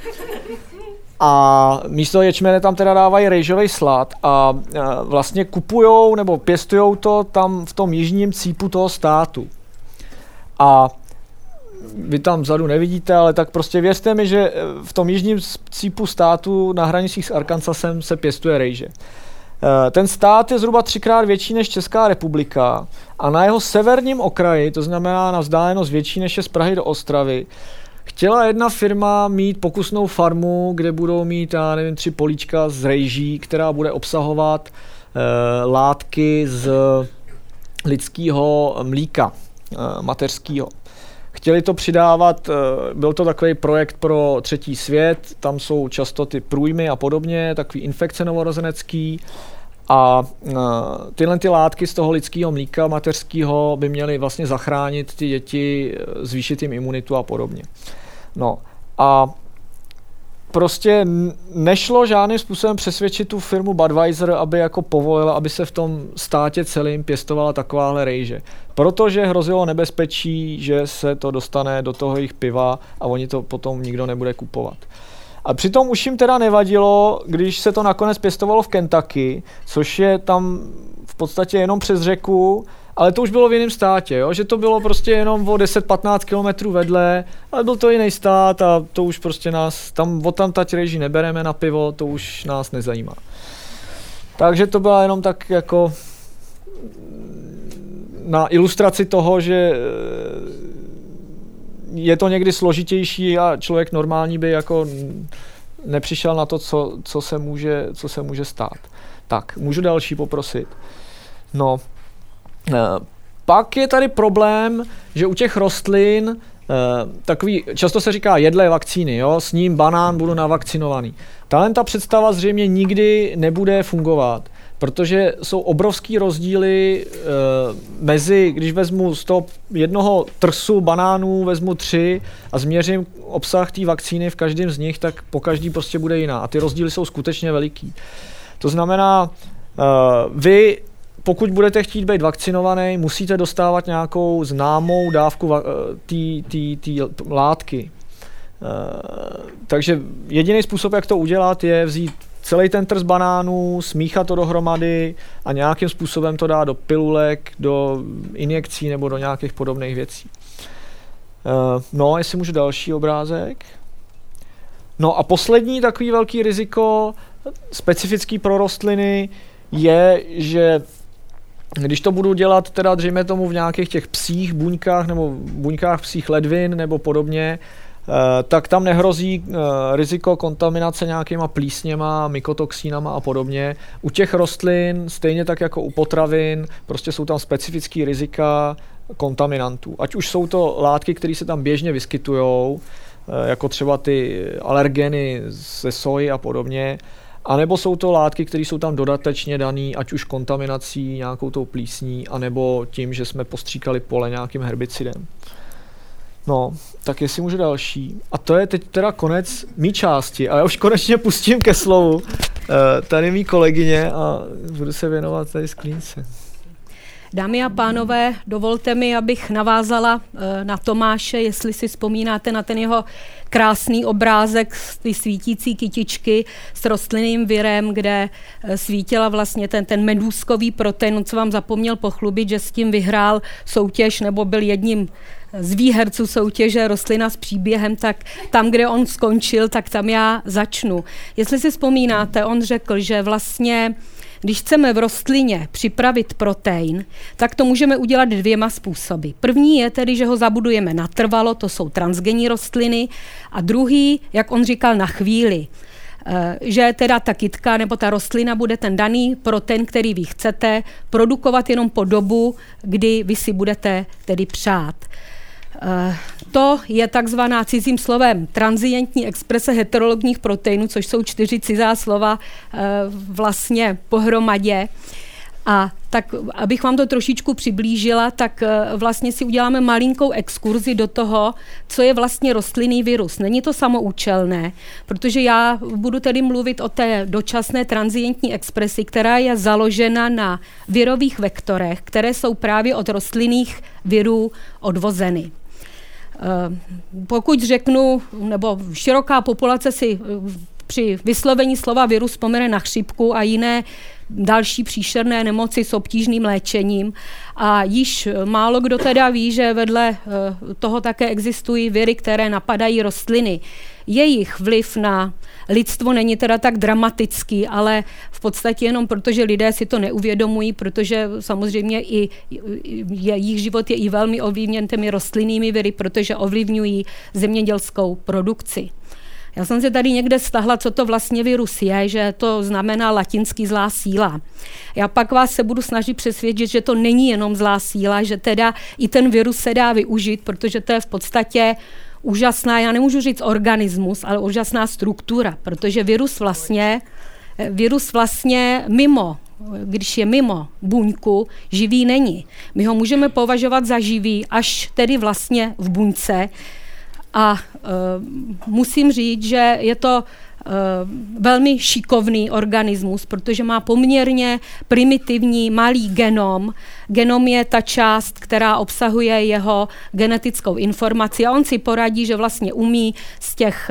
A místo ječmene tam teda dávají rejžový slad a vlastně kupujou nebo pěstujou to tam v tom jižním cípu toho státu. A vy tam vzadu nevidíte, ale tak prostě věřte mi, že eh, v tom jižním cípu státu na hranicích s Arkansasem se pěstuje rejže. Eh, ten stát je zhruba třikrát větší než Česká republika a na jeho severním okraji, to znamená na vzdálenost větší než je z Prahy do Ostravy, chtěla jedna firma mít pokusnou farmu, kde budou mít, já nevím, tři políčka z rejží, která bude obsahovat uh, látky z lidského mlíka uh, mateřského. Chtěli to přidávat, eh, byl to takový projekt pro třetí svět, tam jsou často ty průjmy a podobně, takový infekce novorozenecký. A eh, tyhle ty látky z toho lidského mlíka mateřského by měly vlastně zachránit ty děti, eh, zvýšit jim imunitu a podobně. No a prostě nešlo žádným způsobem přesvědčit tu firmu Budweiser, aby jako povolila, aby se v tom státě celým pěstovala takováhle rejže. Protože hrozilo nebezpečí, že se to dostane do toho jejich piva a oni to potom nikdo nebude kupovat. A přitom už jim teda nevadilo, když se to nakonec pěstovalo v Kentucky, což je tam v podstatě jenom přes řeku, ale to už bylo v jiném státě, jo? že to bylo prostě jenom o 10-15 kilometrů vedle, ale byl to jiný stát a to už prostě nás, tam od tam tať reží nebereme na pivo, to už nás nezajímá. Takže to byla jenom tak jako na ilustraci toho, že je to někdy složitější a člověk normální by jako nepřišel na to, co, co, se, může, co se může stát. Tak, můžu další poprosit. No, pak je tady problém, že u těch rostlin Uh, takový, často se říká jedlé vakcíny, jo, s ním banán, budu navakcinovaný. Tahle ta představa zřejmě nikdy nebude fungovat, protože jsou obrovský rozdíly e, mezi, když vezmu z toho jednoho trsu banánů, vezmu tři a změřím obsah té vakcíny v každém z nich, tak po každý prostě bude jiná. A ty rozdíly jsou skutečně veliký. To znamená, e, vy pokud budete chtít být vakcinovaný, musíte dostávat nějakou známou dávku té látky. E, takže jediný způsob, jak to udělat, je vzít celý ten trz banánů, smíchat to dohromady a nějakým způsobem to dát do pilulek, do injekcí nebo do nějakých podobných věcí. Uh, no, jestli můžu další obrázek. No a poslední takový velký riziko, specifický pro rostliny, je, že když to budu dělat teda dříme tomu v nějakých těch psích buňkách nebo buňkách psích ledvin nebo podobně, Eh, tak tam nehrozí eh, riziko kontaminace nějakýma plísněma, mykotoxínama a podobně. U těch rostlin, stejně tak jako u potravin, prostě jsou tam specifické rizika kontaminantů. Ať už jsou to látky, které se tam běžně vyskytují, eh, jako třeba ty alergeny ze soji a podobně, a nebo jsou to látky, které jsou tam dodatečně dané, ať už kontaminací, nějakou tou plísní, anebo tím, že jsme postříkali pole nějakým herbicidem. No, tak jestli můžu další. A to je teď teda konec mý části. A já už konečně pustím ke slovu uh, tady mý kolegyně a budu se věnovat tady sklínce. Dámy a pánové, dovolte mi, abych navázala eh, na Tomáše, jestli si vzpomínáte na ten jeho krásný obrázek ty svítící kytičky s rostlinným virem, kde eh, svítila vlastně ten, ten medůzkový protein, co vám zapomněl pochlubit, že s tím vyhrál soutěž nebo byl jedním z výherců soutěže Rostlina s příběhem, tak tam, kde on skončil, tak tam já začnu. Jestli si vzpomínáte, on řekl, že vlastně když chceme v rostlině připravit protein, tak to můžeme udělat dvěma způsoby. První je tedy, že ho zabudujeme natrvalo, to jsou transgenní rostliny, a druhý, jak on říkal, na chvíli eh, že teda ta kytka nebo ta rostlina bude ten daný protein, který vy chcete, produkovat jenom po dobu, kdy vy si budete tedy přát. To je takzvaná cizím slovem transientní exprese heterologních proteinů, což jsou čtyři cizá slova eh, vlastně pohromadě. A tak, abych vám to trošičku přiblížila, tak eh, vlastně si uděláme malinkou exkurzi do toho, co je vlastně rostlinný virus. Není to samoučelné, protože já budu tedy mluvit o té dočasné transientní expresi, která je založena na virových vektorech, které jsou právě od rostlinných virů odvozeny. Eh, pokud řeknu, nebo široká populace si eh, při vyslovení slova virus vzpomene na chřipku a jiné další příšerné nemoci s obtížným léčením. A již málo kdo teda ví, že vedle eh, toho také existují viry, které napadají rostliny. Jejich vliv na lidstvo není teda tak dramatický, ale v podstatě jenom proto, že lidé si to neuvědomují, protože samozřejmě i jejich život je i velmi ovlivněn těmi rostlinnými viry, protože ovlivňují zemědělskou produkci. Já jsem si tady někde stahla, co to vlastně virus je, že to znamená latinský zlá síla. Já pak vás se budu snažit přesvědčit, že to není jenom zlá síla, že teda i ten virus se dá využít, protože to je v podstatě úžasná, já nemůžu říct organismus, ale úžasná struktura, protože virus vlastně, virus vlastně mimo když je mimo buňku, živý není. My ho můžeme považovat za živý až tedy vlastně v buňce, a musím říct, že je to velmi šikovný organismus, protože má poměrně primitivní malý genom. Genom je ta část, která obsahuje jeho genetickou informaci a on si poradí, že vlastně umí z těch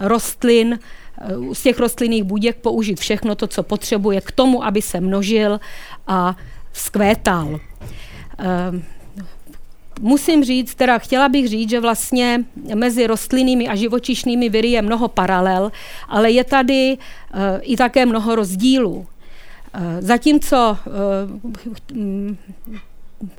rostlin z těch rostlinných buděk použít všechno to, co potřebuje k tomu, aby se množil a vzkvétal. Musím říct, teda chtěla bych říct, že vlastně mezi rostlinnými a živočišnými viry je mnoho paralel, ale je tady eh, i také mnoho rozdílů. Eh, zatímco eh,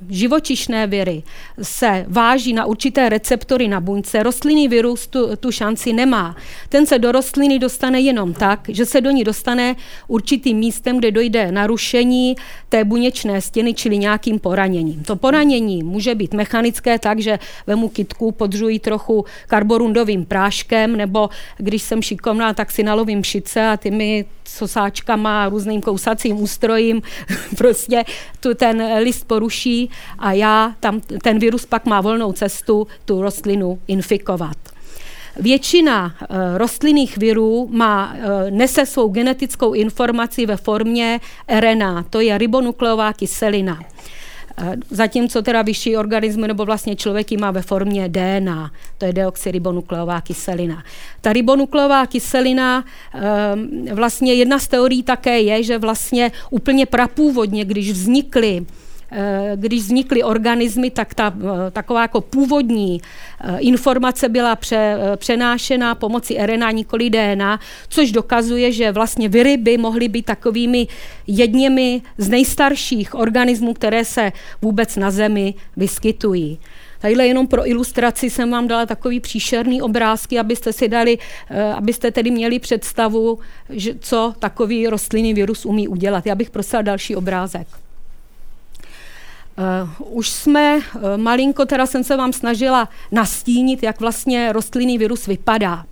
živočišné viry se váží na určité receptory na buňce, rostlinný virus tu, tu šanci nemá. Ten se do rostliny dostane jenom tak, že se do ní dostane určitým místem, kde dojde narušení té buněčné stěny, čili nějakým poraněním. To poranění může být mechanické tak, že vemu kitku, podřují trochu karborundovým práškem, nebo když jsem šikovná, tak si nalovím šice a ty mi sosáčkama, různým kousacím ústrojím prostě tu ten list poruší a já tam, ten virus pak má volnou cestu tu rostlinu infikovat. Většina uh, rostlinných virů má, uh, nese svou genetickou informaci ve formě RNA, to je ribonukleová kyselina. Zatímco teda vyšší organismy nebo vlastně člověk má ve formě DNA, to je deoxyribonukleová kyselina. Ta ribonukleová kyselina, eh, vlastně jedna z teorií také je, že vlastně úplně prapůvodně, když vznikly když vznikly organismy, tak ta eh, taková jako původní eh, informace byla pře, přenášena pomocí RNA, nikoli DNA, což dokazuje, že vlastně viry by mohly být takovými jedněmi z nejstarších organismů, které se vůbec na Zemi vyskytují. Tadyhle jenom pro ilustraci jsem vám dala takový příšerný obrázky, abyste si dali, abyste tedy měli představu, že co takový rostlinný virus umí udělat. Já bych prosila další obrázek. Uh, už jsme uh, malinko, teda jsem se vám snažila nastínit, jak vlastně rostlinný virus vypadá.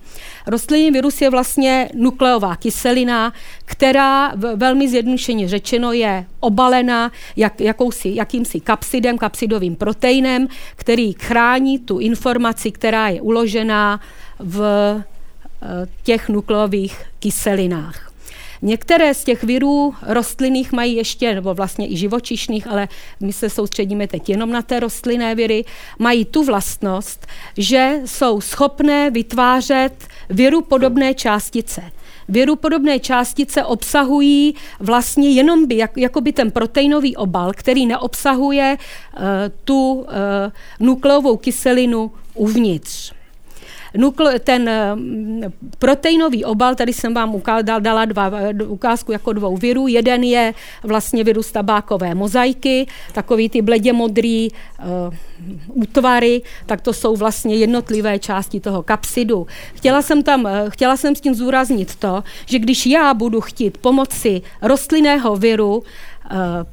Rostlinný virus je vlastně nukleová kyselina, která v, velmi zjednodušeně řečeno je obalena jak, jakousi, jakýmsi kapsidem, kapsidovým proteinem, který chrání tu informaci, která je uložená v uh, těch nukleových kyselinách. Některé z těch virů rostlinných mají ještě, nebo vlastně i živočišných, ale my se soustředíme teď jenom na té rostlinné viry, mají tu vlastnost, že jsou schopné vytvářet viru podobné částice. Věru podobné částice obsahují vlastně jenom by, jak, jako by ten proteinový obal, který neobsahuje uh, tu uh, nukleovou kyselinu uvnitř. Ten mm, proteinový obal, tady jsem vám ukázal, dala dva, ukázku jako dvou virů. Jeden je vlastně virus tabákové mozaiky, takový ty bledě modrý uh, útvary, tak to jsou vlastně jednotlivé části toho kapsidu. Chtěla jsem, tam, eh, chtěla jsem s tím zúraznit to, že když já budu chtít pomoci rostlinného viru Eh,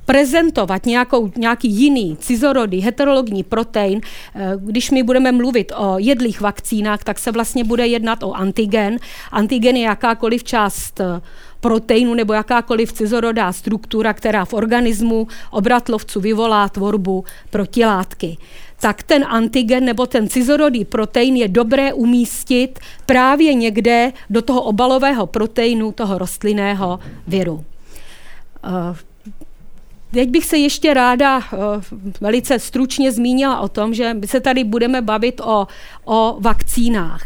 prezentovat nějakou, nějaký jiný cizorodý heterologní protein, eh, když my budeme mluvit o jedlých vakcínách, tak se vlastně bude jednat o antigen. Antigen je jakákoliv část eh, proteinu nebo jakákoliv cizorodá struktura, která v organismu obratlovců vyvolá tvorbu protilátky tak ten antigen nebo ten cizorodý protein je dobré umístit právě někde do toho obalového proteinu toho rostlinného viru. Teď bych se ještě ráda uh, velice stručně zmínila o tom, že my se tady budeme bavit o, o vakcínách.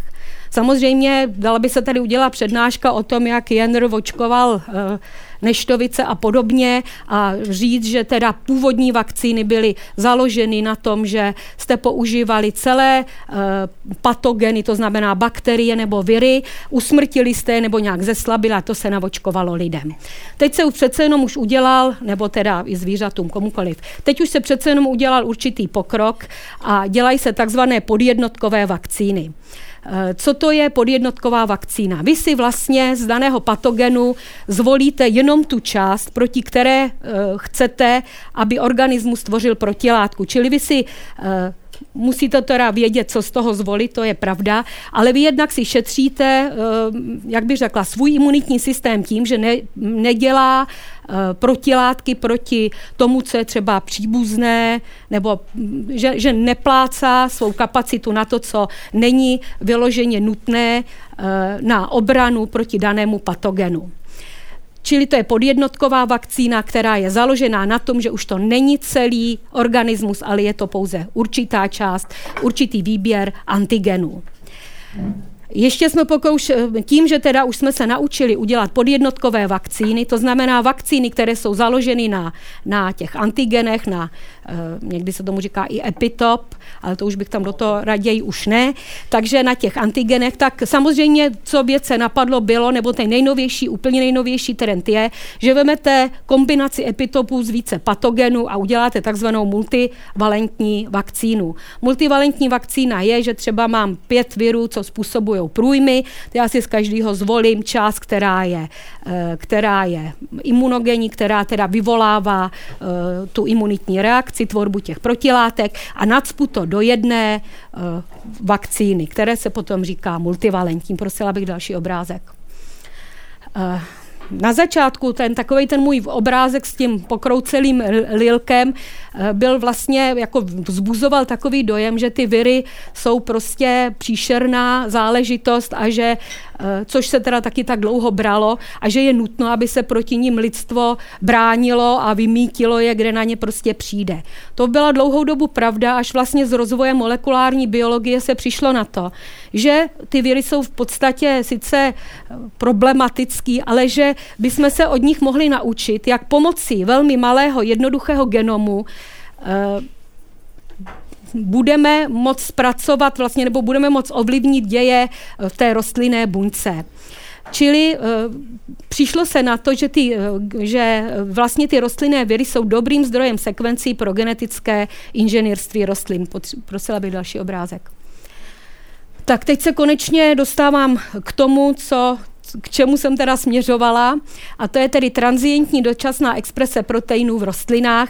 Samozřejmě dala by se tady udělat přednáška o tom, jak Jenner očkoval uh, neštovice a podobně a říct, že teda původní vakcíny byly založeny na tom, že jste používali celé uh, patogeny, to znamená bakterie nebo viry, usmrtili jste je nebo nějak zeslabili a to se navočkovalo lidem. Teď se už přece jenom už udělal, nebo teda i zvířatům, komukoliv, teď už se přece jenom udělal určitý pokrok a dělají se takzvané podjednotkové vakcíny. Co to je podjednotková vakcína? Vy si vlastně z daného patogenu zvolíte jenom tu část, proti které uh, chcete, aby organismus tvořil protilátku. Čili vy si uh, musíte teda vědět, co z toho zvolit, to je pravda, ale vy jednak si šetříte, jak bych řekla, svůj imunitní systém tím, že ne, nedělá protilátky proti tomu, co je třeba příbuzné, nebo že, že neplácá svou kapacitu na to, co není vyloženě nutné na obranu proti danému patogenu. Čili to je podjednotková vakcína, která je založená na tom, že už to není celý organismus, ale je to pouze určitá část, určitý výběr antigenů. Ještě jsme pokoušeli, tím, že teda už jsme se naučili udělat podjednotkové vakcíny, to znamená vakcíny, které jsou založeny na, na těch antigenech, na Eh, někdy se tomu říká i epitop, ale to už bych tam do toho raději už ne. Takže na těch antigenech, tak samozřejmě, co věce napadlo, bylo, nebo ten nejnovější, úplně nejnovější trend je, že vemete kombinaci epitopů z více patogenů a uděláte takzvanou multivalentní vakcínu. Multivalentní vakcína je, že třeba mám pět virů, co způsobují průjmy, já si z každého zvolím část, která je, eh, která je imunogenní, která teda vyvolává eh, tu imunitní reakci, tvorbu těch protilátek a nacpu to do jedné uh, vakcíny, které se potom říká multivalentní. Prosila bych další obrázek. Na začátku ten takový ten můj obrázek s tím pokroucelým lilkem eh, byl vlastně, jako vzbuzoval takový dojem, že ty viry jsou prostě příšerná záležitost a že Eh, což se teda taky tak dlouho bralo a že je nutno, aby se proti ním lidstvo bránilo a vymítilo je, kde na ně prostě přijde. To byla dlouhou dobu pravda, až vlastně z rozvoje molekulární biologie se přišlo na to, že ty viry jsou v podstatě sice eh, problematický, ale že bychom se od nich mohli naučit, jak pomocí velmi malého, jednoduchého genomu eh, budeme moc zpracovat vlastně, nebo budeme moc ovlivnit děje eh, v té rostlinné buňce. Čili uh, přišlo se na to, že, ty, že vlastně ty rostlinné viry jsou dobrým zdrojem sekvencí pro genetické inženýrství rostlin. Prosila bych další obrázek. Tak teď se konečně dostávám k tomu, co, k čemu jsem teda směřovala, a to je tedy transientní dočasná exprese proteinů v rostlinách,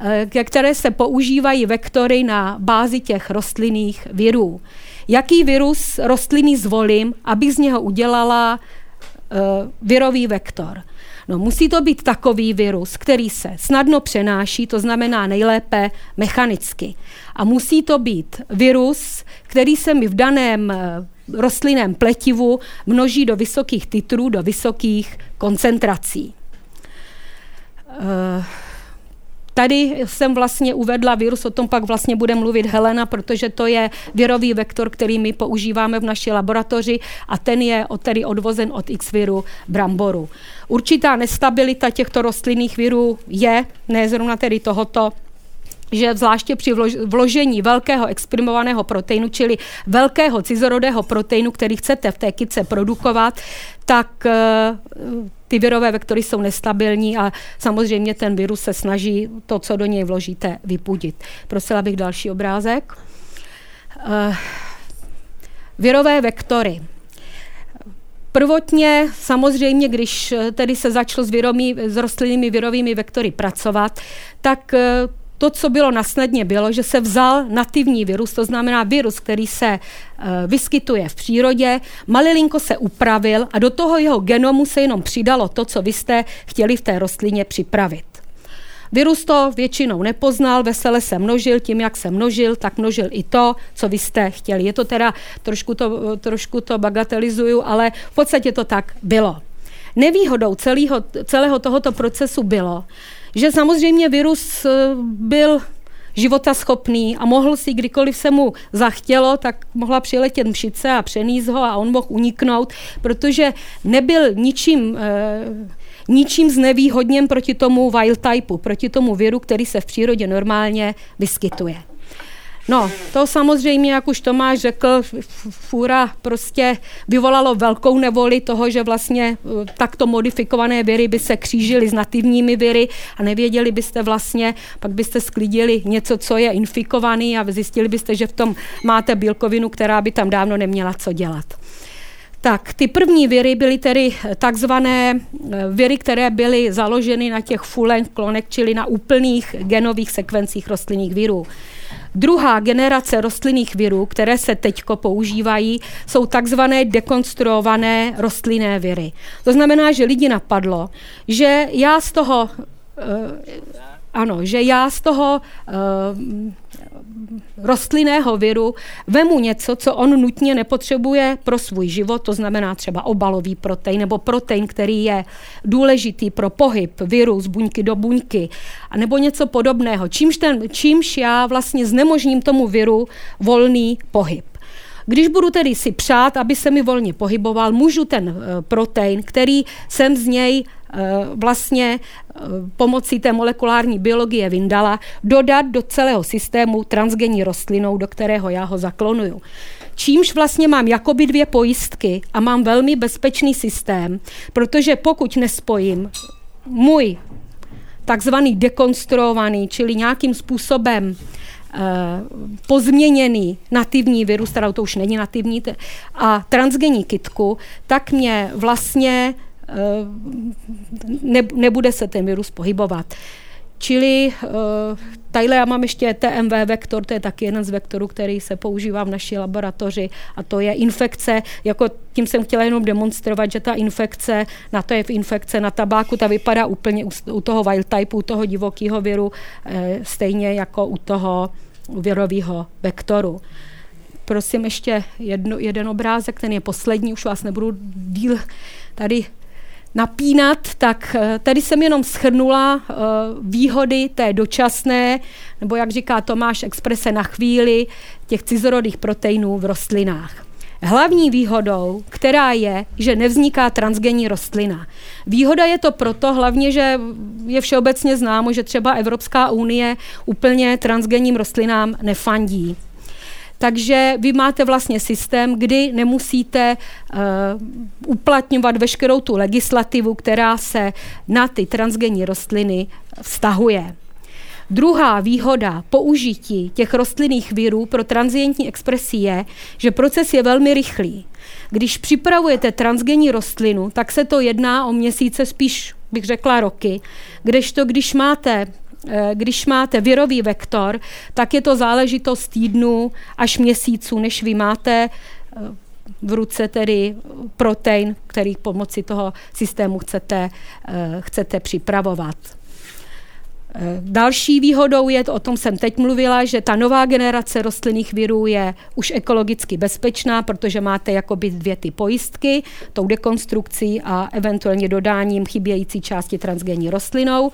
eh, ke které se používají vektory na bázi těch rostlinných virů. Jaký virus rostliny zvolím, abych z něho udělala uh, virový vektor? No, musí to být takový virus, který se snadno přenáší, to znamená nejlépe mechanicky. A musí to být virus, který se mi v daném eh, rostlinném pletivu množí do vysokých titrů, do vysokých koncentrací. Uh, Tady jsem vlastně uvedla virus, o tom pak vlastně bude mluvit Helena, protože to je virový vektor, který my používáme v naší laboratoři a ten je tedy odvozen od X-viru bramboru. Určitá nestabilita těchto rostlinných virů je, ne zrovna tedy tohoto, že zvláště při vložení velkého exprimovaného proteinu, čili velkého cizorodého proteinu, který chcete v té kytce produkovat, tak eh, ty virové vektory jsou nestabilní a samozřejmě ten virus se snaží to, co do něj vložíte, vypudit. Prosila bych další obrázek. Uh, virové vektory. Prvotně samozřejmě, když tedy se začalo s, s rostlinnými virovými vektory pracovat, tak eh, to, co bylo nasledně, bylo, že se vzal nativní virus, to znamená virus, který se uh, vyskytuje v přírodě, malilinko se upravil a do toho jeho genomu se jenom přidalo to, co vy jste chtěli v té rostlině připravit. Virus to většinou nepoznal, vesele se množil, tím, jak se množil, tak množil i to, co vy jste chtěli. Je to teda, trošku to, trošku to bagatelizuju, ale v podstatě to tak bylo. Nevýhodou celého, celého tohoto procesu bylo, že samozřejmě virus eh, byl života schopný a mohl si, kdykoliv se mu zachtělo, tak mohla přiletět mšice a přenést ho a on mohl uniknout, protože nebyl ničím, e, ničím znevýhodněn proti tomu wild typeu, proti tomu viru, který se v přírodě normálně vyskytuje. No, to samozřejmě, jak už Tomáš řekl, fůra prostě vyvolalo velkou nevoli toho, že vlastně eh, takto modifikované viry by se křížily s nativními viry a nevěděli byste vlastně, pak byste sklidili něco, co je infikovaný a zjistili byste, že v tom máte bílkovinu, která by tam dávno neměla co dělat. Tak, ty první viry byly tedy takzvané viry, které byly založeny na těch full length klonech, čili na úplných genových sekvencích rostlinných virů. Druhá generace rostlinných virů, které se teď používají, jsou takzvané dekonstruované rostlinné viry. To znamená, že lidi napadlo, že já z toho ano, že já z toho uh, rostlinného viru vemu něco, co on nutně nepotřebuje pro svůj život, to znamená třeba obalový protein nebo protein, který je důležitý pro pohyb viru z buňky do buňky, nebo něco podobného, čímž, ten, čímž já vlastně znemožním tomu viru volný pohyb. Když budu tedy si přát, aby se mi volně pohyboval, můžu ten uh, protein, který jsem z něj Eh, vlastně eh, pomocí té molekulární biologie vyndala, dodat do celého systému transgenní rostlinou, do kterého já ho zaklonuju. Čímž vlastně mám jakoby dvě pojistky a mám velmi bezpečný systém, protože pokud nespojím můj takzvaný dekonstruovaný, čili nějakým způsobem eh, pozměněný nativní virus, teda to už není nativní, a transgenní kitku, tak mě vlastně Eh, ne, nebude se ten virus pohybovat. Čili uh, tadyhle já mám ještě TMV vektor, to je taky jeden z vektorů, který se používá v naší laboratoři a to je infekce, jako tím jsem chtěla jenom demonstrovat, že ta infekce, na to je v infekce na tabáku, ta vypadá úplně u, toho wild type, u toho divokého viru, eh, stejně jako u toho virového vektoru. Prosím ještě jedno, jeden obrázek, ten je poslední, už vás nebudu díl tady napínat, tak eh, tady jsem jenom schrnula eh, výhody té dočasné, nebo jak říká Tomáš, exprese na chvíli těch cizorodých proteinů v rostlinách. Hlavní výhodou, která je, že nevzniká transgenní rostlina. Výhoda je to proto hlavně, že je všeobecně známo, že třeba Evropská unie úplně transgenním rostlinám nefandí. Takže vy máte vlastně systém, kdy nemusíte uh, uplatňovat veškerou tu legislativu, která se na ty transgenní rostliny vztahuje. Druhá výhoda použití těch rostlinných virů pro transientní expresi je, že proces je velmi rychlý. Když připravujete transgenní rostlinu, tak se to jedná o měsíce, spíš bych řekla roky, kdežto když máte když máte virový vektor, tak je to záležitost týdnů až měsíců, než vy máte eh, v ruce tedy protein, který pomocí toho systému chcete, eh, chcete připravovat. Další výhodou je, o tom jsem teď mluvila, že ta nová generace rostlinných virů je už ekologicky bezpečná, protože máte jakoby dvě ty pojistky, tou dekonstrukcí a eventuálně dodáním chybějící části transgenní rostlinou.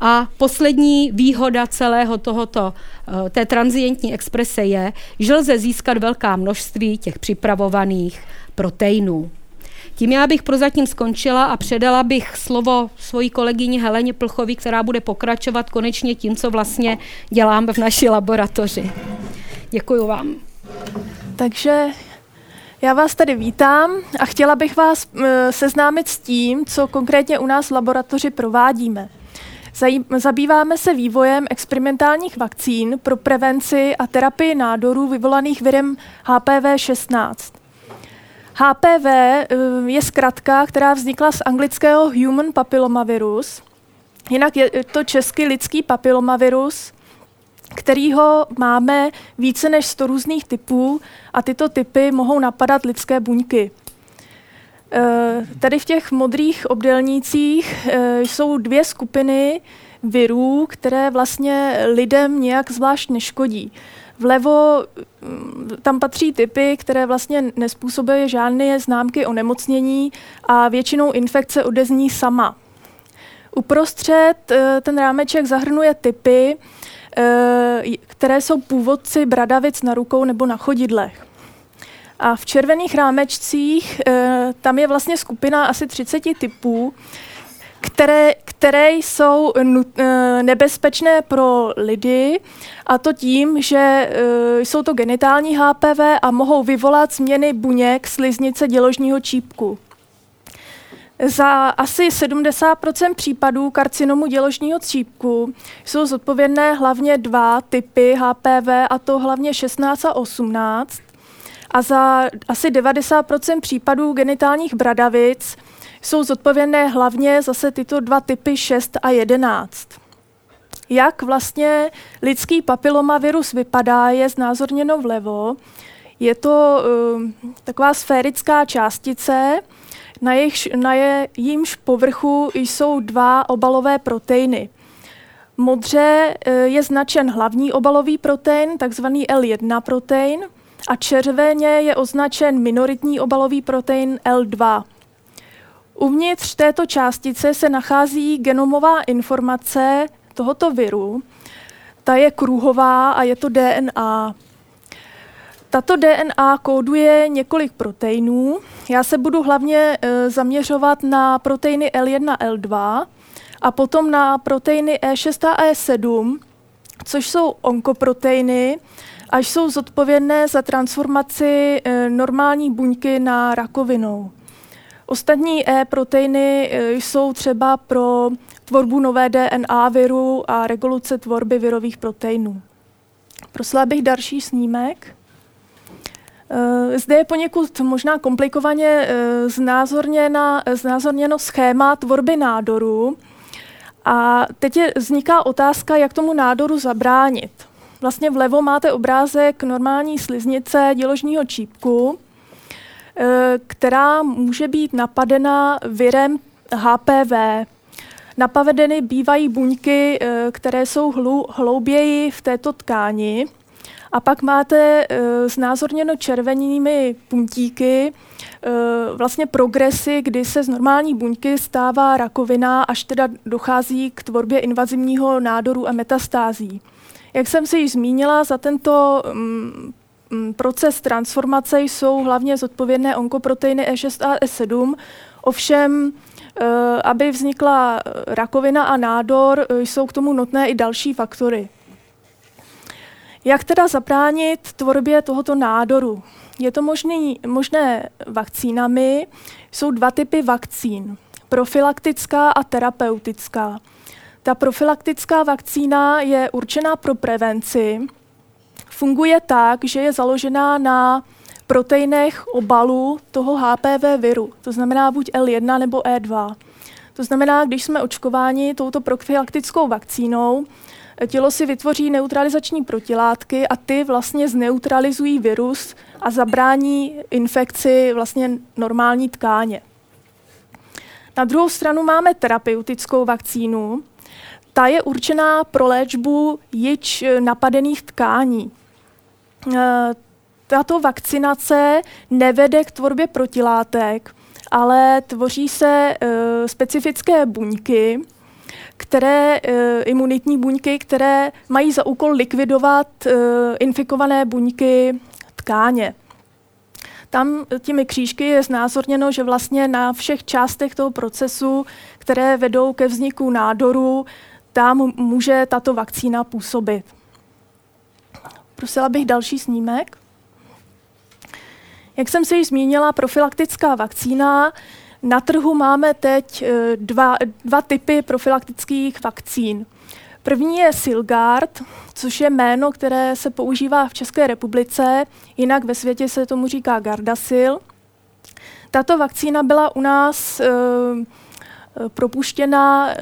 A poslední výhoda celého tohoto, eh, té transientní exprese je, že lze získat velká množství těch připravovaných proteinů. Tím já bych prozatím skončila a předala bych slovo svojí kolegyni Heleně Plchovi, která bude pokračovat konečně tím, co vlastně děláme v naší laboratoři. Děkuji vám. Takže já vás tady vítám a chtěla bych vás eh, seznámit s tím, co konkrétně u nás v laboratoři provádíme. Zabýváme se vývojem experimentálních vakcín pro prevenci a terapii nádorů vyvolaných virem HPV 16. HPV je zkratka, která vznikla z anglického human papillomavirus. Jinak je to český lidský papilomavirus, kterýho máme více než 100 různých typů a tyto typy mohou napadat lidské buňky. Eh, tady v těch modrých obdelnících eh, jsou dvě skupiny virů, které vlastně lidem nějak zvlášť neškodí. Vlevo mm, tam patří typy, které vlastně nespůsobují žádné známky o nemocnění a většinou infekce odezní sama. Uprostřed eh, ten rámeček zahrnuje typy, které jsou původci bradavic na rukou nebo na chodidlech. A v červených rámečcích e, tam je vlastně skupina asi 30 typů, které, které jsou nut, e, nebezpečné pro lidi, a to tím, že e, jsou to genitální HPV a mohou vyvolat změny buněk sliznice děložního čípku. Za asi 70 případů karcinomu děložního čípku jsou zodpovědné hlavně dva typy HPV, a to hlavně 16 a 18. a za asi 90 případů genitálních bradavic jsou zodpovědné hlavně zase tyto dva typy 6 a 11. Jak vlastně lidský papilomavirus vypadá, je znázorněno vlevo. Je to uh, taková sférická částice, na, jejíž, na jejímž povrchu jsou dva obalové proteiny. Modře uh, je značen hlavní obalový protein, takzvaný L1 protein, a červeně je označen minoritní obalový protein L2. Uvnitř této částice se nachází genomová informace tohoto viru. Ta je kruhová a je to DNA. Tato DNA kóduje několik proteinů. Já se budu hlavně e, zaměřovat na proteiny L1 a L2 a potom na proteiny E6 a E7, což jsou onkoproteiny a jsou zodpovědné za transformaci e, normální buňky na rakovinou. Ostatní E-proteiny e, jsou třeba pro tvorbu nové DNA viru a regulace tvorby virových proteinů. Prosila bych další snímek. E, zde je poněkud možná komplikovaně znázorněno schéma tvorby nádoru. A teď je, vzniká otázka, jak tomu nádoru zabránit. Vlastně vlevo máte obrázek normální sliznice děložního čípku, Eh, která může být napadena virem HPV. Napadeny bývají buňky, eh, které jsou hlouběji v této tkáni. A pak máte eh, znázorněno červenými puntíky vlastně progresy, kdy se z normální buňky stává rakovina, až teda dochází k tvorbě invazivního nádoru a metastází. Jak jsem si již zmínila, za tento mm, Mm, proces transformace jsou hlavně zodpovědné onkoproteiny E6 a E7, ovšem eh, aby vznikla rakovina a nádor, eh, jsou k tomu nutné i další faktory. Jak teda zabránit tvorbě tohoto nádoru? Je to možný, možné vakcínami. Jsou dva typy vakcín. Profilaktická a terapeutická. Ta profilaktická vakcína je určená pro prevenci, funguje tak, že je založená na proteinech obalu toho HPV viru, to znamená buď L1 nebo E2. To znamená, když jsme očkováni touto profilaktickou vakcínou, tělo si vytvoří neutralizační protilátky a ty vlastně zneutralizují virus a zabrání infekci vlastně normální tkáně. Na druhou stranu máme terapeutickou vakcínu. Ta je určená pro léčbu již napadených tkání. Eh, tato vakcinace nevede k tvorbě protilátek, ale tvoří se uh, specifické buňky, které, imunitní buňky, které mají za úkol likvidovat infikované buňky tkáně. Tam těmi křížky je znázorněno, že vlastně na všech částech toho procesu, které vedou ke vzniku nádoru, tam může tato vakcína působit. Prosila bych další snímek. Jak jsem si již zmínila, profilaktická vakcína. Na trhu máme teď eh, dva, dva typy profilaktických vakcín. První je Silgard, což je jméno, které se používá v České republice, jinak ve světě se tomu říká Gardasil. Tato vakcína byla u nás e, propuštěna e,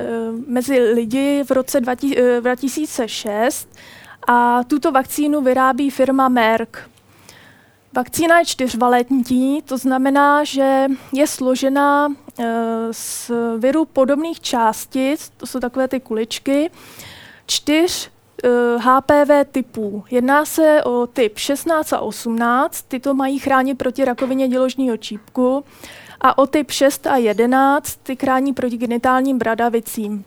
mezi lidi v roce 2006 a tuto vakcínu vyrábí firma Merck. Vakcína je čtyřvalentní, to znamená, že je složena z viru podobných částic, to jsou takové ty kuličky, čtyř HPV typů. Jedná se o typ 16 a 18, tyto mají chránit proti rakovině děložního čípku, a o typ 6 a 11, ty chrání proti genitálním bradavicím.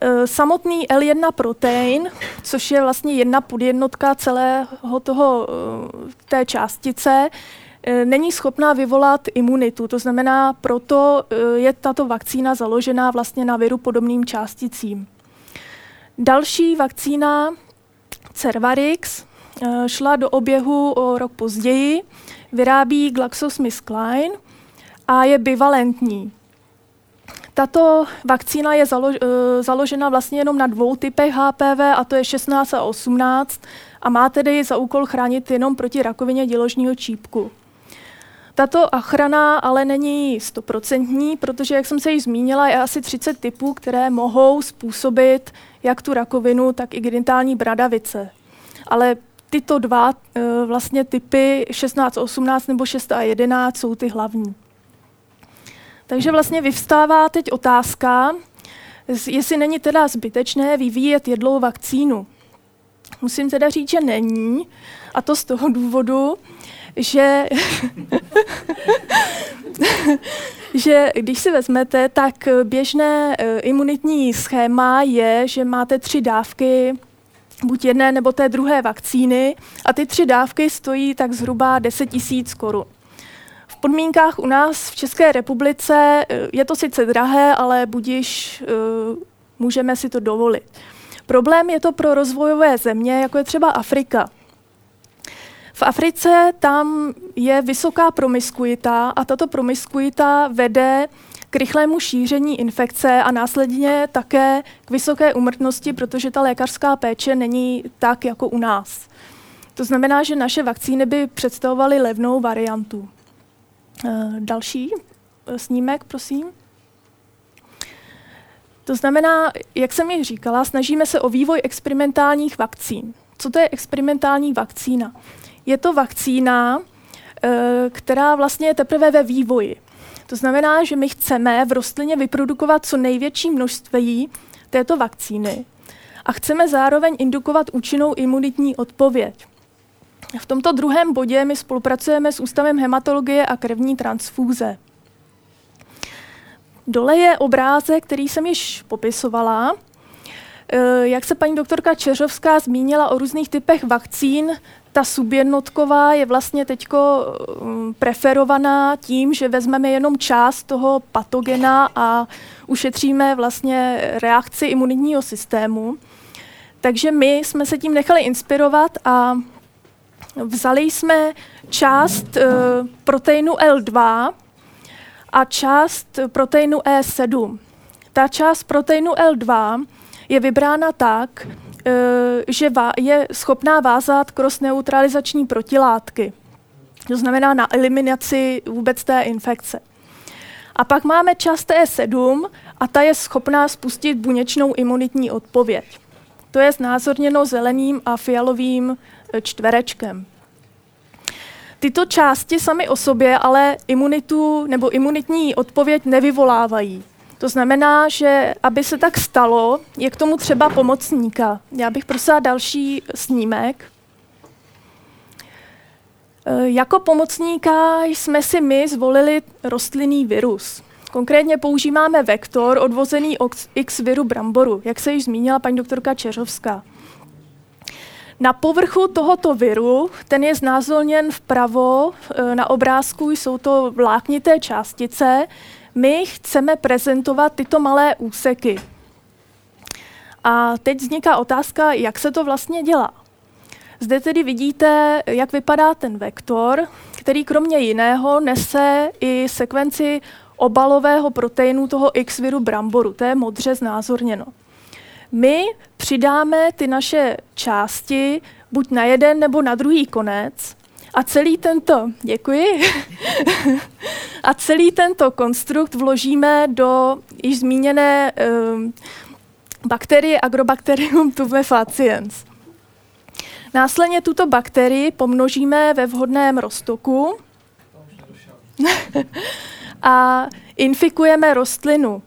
Eh, samotný L1 protein, což je vlastně jedna podjednotka celého toho, eh, té částice, eh, není schopná vyvolat imunitu. To znamená, proto je tato vakcína založená vlastně na viru podobným částicím. Další vakcína Cervarix šla do oběhu o rok později, vyrábí GlaxoSmithKline a je bivalentní. tato vakcína je zalo- eh, založena vlastně jenom na dvou typech HPV, a to je 16 a 18, a má tedy za úkol chránit jenom proti rakovině děložního čípku. Tato ochrana ale není stoprocentní, protože, jak jsem se již zmínila, je asi 30 typů, které mohou způsobit jak tu rakovinu, tak i genitální bradavice. Ale tyto dva e, vlastně typy 16, 18 nebo 6 a 11 jsou ty hlavní. Takže vlastně vyvstává teď otázka, jestli není teda zbytečné vyvíjet jedlou vakcínu. Musím teda říct, že není, a to z toho důvodu, že, že když si vezmete, tak běžné uh, imunitní schéma je, že máte tři dávky buď jedné nebo té druhé vakcíny a ty tři dávky stojí tak zhruba 10 tisíc korun. V podmínkách u nás v České republice eh, je to sice drahé, ale budiš uh, můžeme si to dovolit. Problém je to pro rozvojové země, jako je třeba Afrika. V Africe tam je vysoká promiskuita a tato promiskuita vede rychlému šíření infekce a následně také k vysoké umrtnosti, protože ta lékařská péče není tak jako u nás. To znamená, že naše vakcíny by představovaly levnou variantu. Eh, další eh, snímek, prosím. To znamená, jak jsem již říkala, snažíme se o vývoj experimentálních vakcín. Co to je experimentální vakcína? Je to vakcína, eh, která vlastně je teprve ve vývoji. To znamená, že my chceme v rostlině vyprodukovat co největší množství této vakcíny a chceme zároveň indukovat účinnou imunitní odpověď. V tomto druhém bodě my spolupracujeme s Ústavem hematologie a krevní transfúze. Dole je obrázek, který jsem již popisovala. Eh, jak se paní doktorka Čeřovská zmínila o různých typech vakcín, ta subjednotková je vlastně teď mm, preferovaná tím, že vezmeme jenom část toho patogena a ušetříme vlastně reakci imunitního systému. Takže my jsme se tím nechali inspirovat a vzali jsme část uh, proteinu L2 a část proteinu E7. Ta část proteinu L2 je vybrána tak, Eh, že je schopná vázat cross-neutralizační protilátky. To znamená na eliminaci vůbec té infekce. A pak máme část T7 a ta je schopná spustit buněčnou imunitní odpověď. To je znázorněno zeleným a fialovým eh, čtverečkem. Tyto části sami o sobě ale imunitu nebo imunitní odpověď nevyvolávají. To znamená, že aby se tak stalo, je k tomu třeba pomocníka. Já bych prosila další snímek. E, jako pomocníka jsme si my zvolili rostlinný virus. Konkrétně používáme vektor odvozený X viru bramboru, jak se již zmínila paní doktorka Čeřovská. Na povrchu tohoto viru, ten je znázorněn vpravo, e, na obrázku jsou to vláknité částice, my chceme prezentovat tyto malé úseky. A teď vzniká otázka, jak se to vlastně dělá. Zde tedy vidíte, jak vypadá ten vektor, který kromě jiného nese i sekvenci obalového proteinu toho X viru bramboru. To je modře znázorněno. My přidáme ty naše části buď na jeden nebo na druhý konec a celý tento, děkuji, a celý tento konstrukt vložíme do již zmíněné um, bakterie Agrobacterium tumefaciens. Následně tuto bakterii pomnožíme ve vhodném roztoku a infikujeme rostlinu.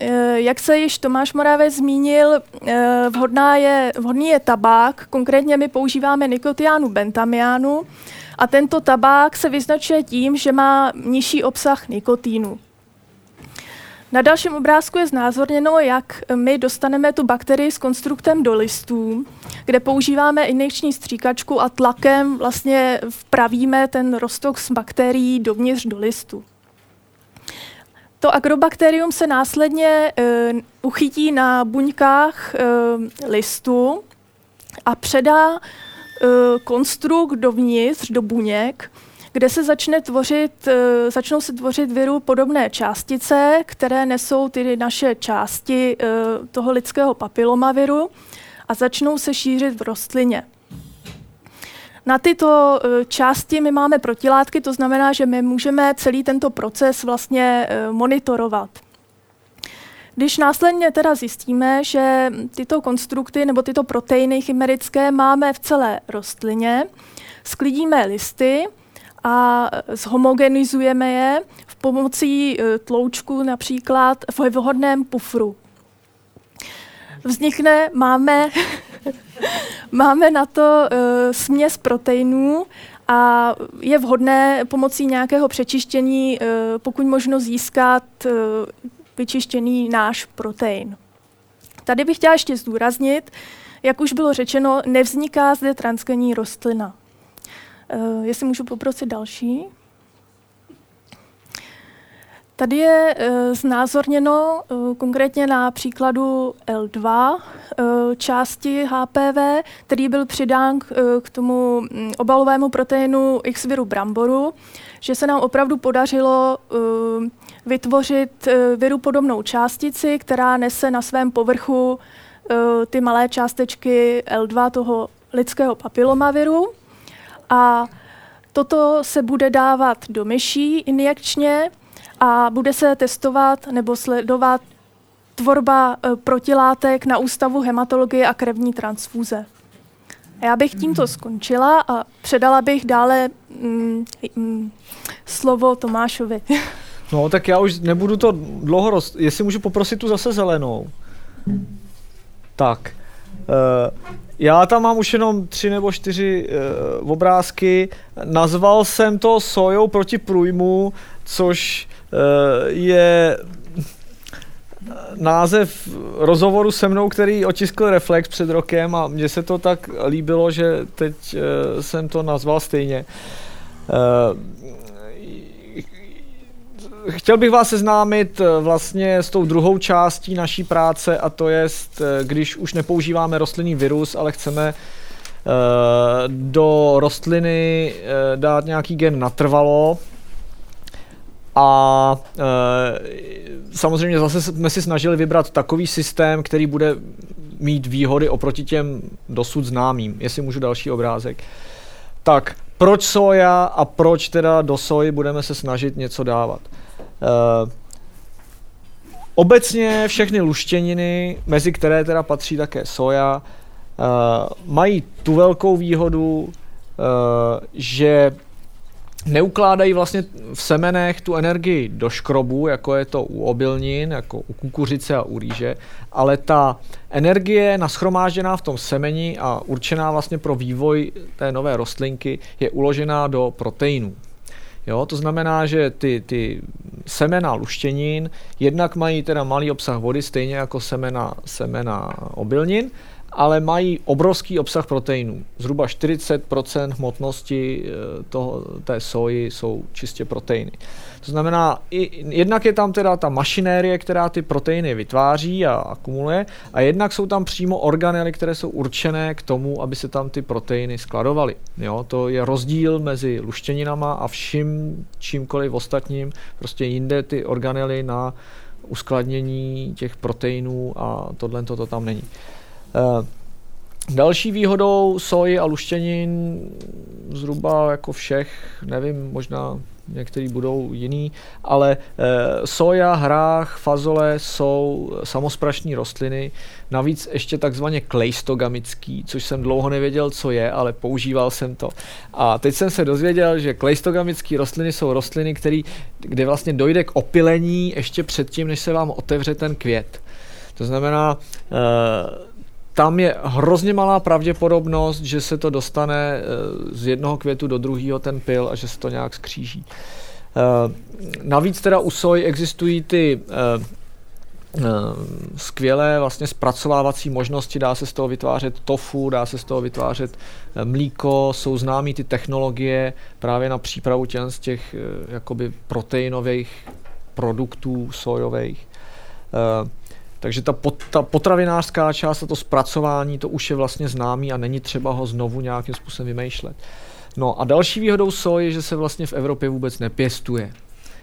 Eh, jak se již Tomáš Moravec zmínil, eh, vhodná je, vhodný je tabák, konkrétně my používáme nikotiánu bentamiánu, a tento tabák se vyznačuje tím, že má nižší obsah nikotínu. Na dalším obrázku je znázorněno, jak my dostaneme tu bakterii s konstruktem do listů, kde používáme injekční stříkačku a tlakem vlastně vpravíme ten rostok s bakterií dovnitř do listu. To agrobakterium se následně e, uchytí na buňkách e, listu a předá konstrukt dovnitř, do buněk, kde se začne tvořit, eh, začnou se tvořit viru podobné částice, které nesou ty naše části eh, toho lidského papilomaviru a začnou se šířit v rostlině. Na tyto eh, části my máme protilátky, to znamená, že my můžeme celý tento proces vlastně monitorovat. Když následně teda zjistíme, že tyto konstrukty nebo tyto proteiny chimerické máme v celé rostlině, sklidíme listy a zhomogenizujeme je v pomocí e, tloučku například v vhodném pufru. Vznikne, máme, máme na to uh, směs proteinů a je vhodné pomocí nějakého přečištění uh, pokud možno získat vyčištěný náš protein. Tady bych chtěla ještě zdůraznit, jak už bylo řečeno, nevzniká zde transgenní rostlina. Uh, jestli můžu poprosit další. Tady je uh, znázorněno uh, konkrétně na příkladu L2 uh, části HPV, který byl přidán k, uh, k tomu um, obalovému proteinu X-viru bramboru, že se nám opravdu podařilo uh, vytvořit uh, viru podobnou částici, která nese na svém povrchu uh, ty malé částečky L2 toho lidského papilomaviru. A toto se bude dávat do myší injekčně a bude se testovat nebo sledovat tvorba e, protilátek na Ústavu hematologie a krevní transfúze. Já bych tímto skončila a předala bych dále mm, mm, slovo Tomášovi. No, tak já už nebudu to dlouho roz... Jestli můžu poprosit tu zase zelenou. Tak. Uh, já tam mám už jenom tři nebo čtyři uh, obrázky. Nazval jsem to sojou proti průjmu, což uh, je název rozhovoru se mnou, který otiskl Reflex před rokem a mně se to tak líbilo, že teď uh, jsem to nazval stejně. Uh, chtěl bych vás seznámit vlastně s tou druhou částí naší práce a to je, když už nepoužíváme rostlinný virus, ale chceme do rostliny dát nějaký gen natrvalo, a samozřejmě zase jsme si snažili vybrat takový systém, který bude mít výhody oproti těm dosud známým. Jestli můžu další obrázek. Tak, proč soja a proč teda do soji budeme se snažit něco dávat? E, obecně všechny luštěniny, mezi které teda patří také soja, e, mají tu velkou výhodu, e, že neukládají vlastně v semenech tu energii do škrobu, jako je to u obilnin, jako u kukuřice a u rýže, ale ta energie naschromážděná v tom semeni a určená vlastně pro vývoj té nové rostlinky je uložená do proteinů. Jo, to znamená, že ty, ty semena luštěnin jednak mají teda malý obsah vody, stejně jako semena, semena obilnin, ale mají obrovský obsah proteinů. Zhruba 40% hmotnosti eh, toho, té soji jsou čistě proteiny. To znamená, i, jednak je tam teda ta mašinérie, která ty proteiny vytváří a akumuluje, a jednak jsou tam přímo organely, které jsou určené k tomu, aby se tam ty proteiny skladovaly. Jo, to je rozdíl mezi luštěninama a vším čímkoliv ostatním. Prostě jinde ty organely na uskladnění těch proteinů a tohle to tam není. Eh, další výhodou soji a luštěnin zhruba jako všech, nevím, možná některý budou jiný, ale e, soja, hrách, fazole jsou samosprašní rostliny, navíc ještě takzvaně klejstogamický, což jsem dlouho nevěděl, co je, ale používal jsem to. A teď jsem se dozvěděl, že klejstogamické rostliny jsou rostliny, který, kde vlastně dojde k opilení ještě předtím, než se vám otevře ten květ. To znamená, e, tam je hrozně malá pravděpodobnost, že se to dostane eh, z jednoho květu do druhého ten pil a že se to nějak skříží. Eh, navíc teda u soj existují ty eh, skvělé vlastně zpracovávací možnosti, dá se z toho vytvářet tofu, dá se z toho vytvářet mlíko, jsou známé ty technologie právě na přípravu těch z těch jakoby proteinových produktů sojových. Takže ta, pot, ta potravinářská část a to zpracování, to už je vlastně známý a není třeba ho znovu nějakým způsobem vymýšlet. No a další výhodou soji je, že se vlastně v Evropě vůbec nepěstuje.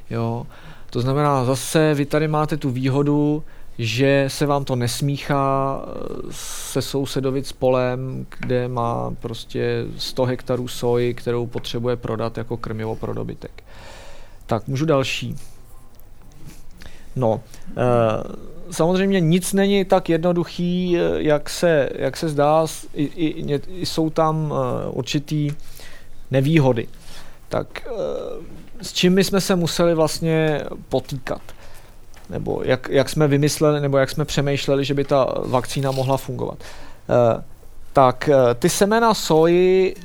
Jo? To znamená, zase vy tady máte tu výhodu, že se vám to nesmíchá eh, se sousedovic polem, kde má prostě 100 hektarů soji, kterou potřebuje prodat jako krmivo pro dobytek. Tak, můžu další. No, e, samozřejmě nic není tak jednoduchý, eh, jak se, jak se zdá, i, i, i jsou tam určitý nevýhody. Tak s čím my jsme se museli vlastně potýkat? nebo jak, jak jsme vymysleli, nebo jak jsme přemýšleli, že by ta vakcína mohla fungovat. Tak ty semena soji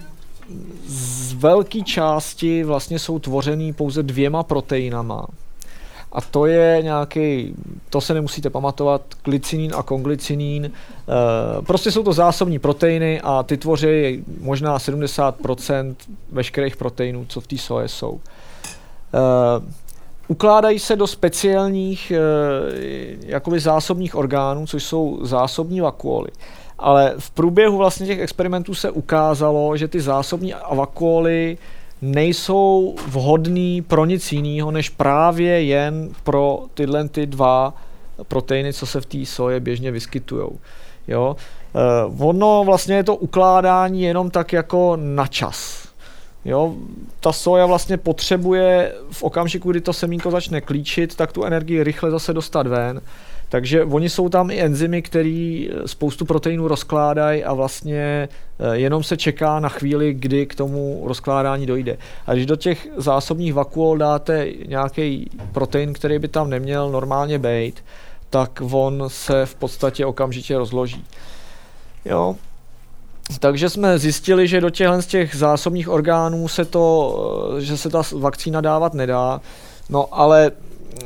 z velké části vlastně jsou tvořený pouze dvěma proteinama. A to je nějaký, to se nemusíte pamatovat, glycinín a konglycinín. E, prostě jsou to zásobní proteiny a ty tvoří možná 70% veškerých proteinů, co v té soje jsou. Ukládají se do speciálních e, jakoby zásobních orgánů, což jsou zásobní vakuoly. Ale v průběhu vlastně těch experimentů se ukázalo, že ty zásobní vakuoly nejsou vhodný pro nic jiného, než právě jen pro tyhle ty dva proteiny, co se v té soje běžně vyskytují. Jo? E, ono vlastně je to ukládání jenom tak jako na čas. Jo, ta soja vlastně potřebuje v okamžiku, kdy to semínko začne klíčit, tak tu energii rychle zase dostat ven. Takže oni jsou tam i enzymy, které spoustu proteinů rozkládají a vlastně eh, jenom se čeká na chvíli, kdy k tomu rozkládání dojde. A když do těch zásobních vakuol dáte nějaký protein, který by tam neměl normálně být, tak on se v podstatě okamžitě rozloží. Jo, takže jsme zjistili, že do těchto z těch zásobních orgánů se to, eh, že se ta vakcína dávat nedá. No ale